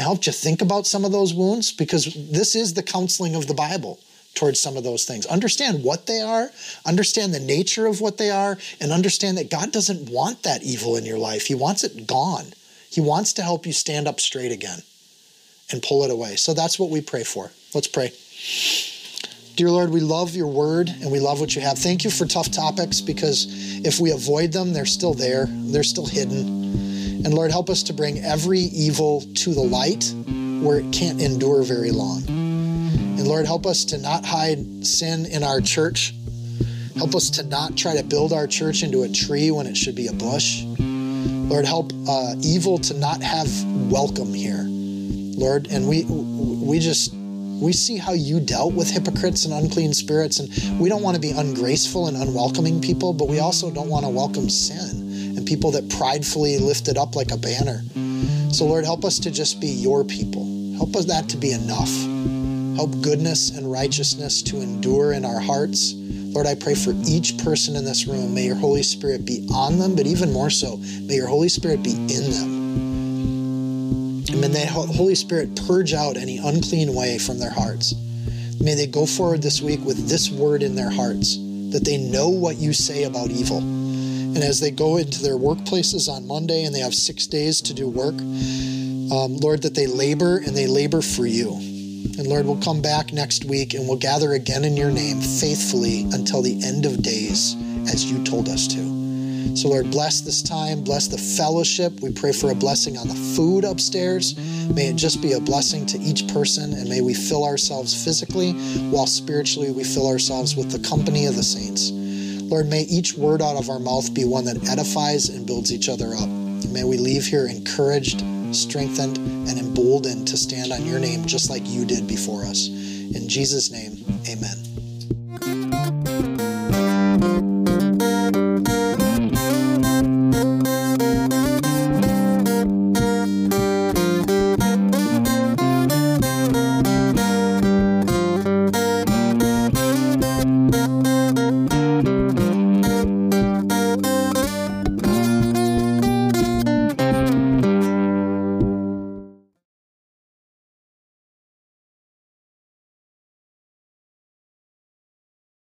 helped you think about some of those wounds because this is the counseling of the Bible towards some of those things. Understand what they are, understand the nature of what they are, and understand that God doesn't want that evil in your life. He wants it gone. He wants to help you stand up straight again and pull it away. So that's what we pray for. Let's pray. Dear Lord, we love your word and we love what you have. Thank you for tough topics because if we avoid them, they're still there, they're still hidden. And Lord, help us to bring every evil to the light where it can't endure very long. And Lord, help us to not hide sin in our church. Help us to not try to build our church into a tree when it should be a bush. Lord, help uh, evil to not have welcome here, Lord. And we we just we see how you dealt with hypocrites and unclean spirits, and we don't want to be ungraceful and unwelcoming people, but we also don't want to welcome sin people that pridefully lift it up like a banner. So, Lord, help us to just be your people. Help us that to be enough. Help goodness and righteousness to endure in our hearts. Lord, I pray for each person in this room. May your Holy Spirit be on them, but even more so, may your Holy Spirit be in them. And may the Holy Spirit purge out any unclean way from their hearts. May they go forward this week with this word in their hearts, that they know what you say about evil. And as they go into their workplaces on Monday and they have six days to do work, um, Lord, that they labor and they labor for you. And Lord, we'll come back next week and we'll gather again in your name faithfully until the end of days, as you told us to. So, Lord, bless this time, bless the fellowship. We pray for a blessing on the food upstairs. May it just be a blessing to each person, and may we fill ourselves physically while spiritually we fill ourselves with the company of the saints. Lord, may each word out of our mouth be one that edifies and builds each other up. May we leave here encouraged, strengthened, and emboldened to stand on your name just like you did before us. In Jesus' name, amen.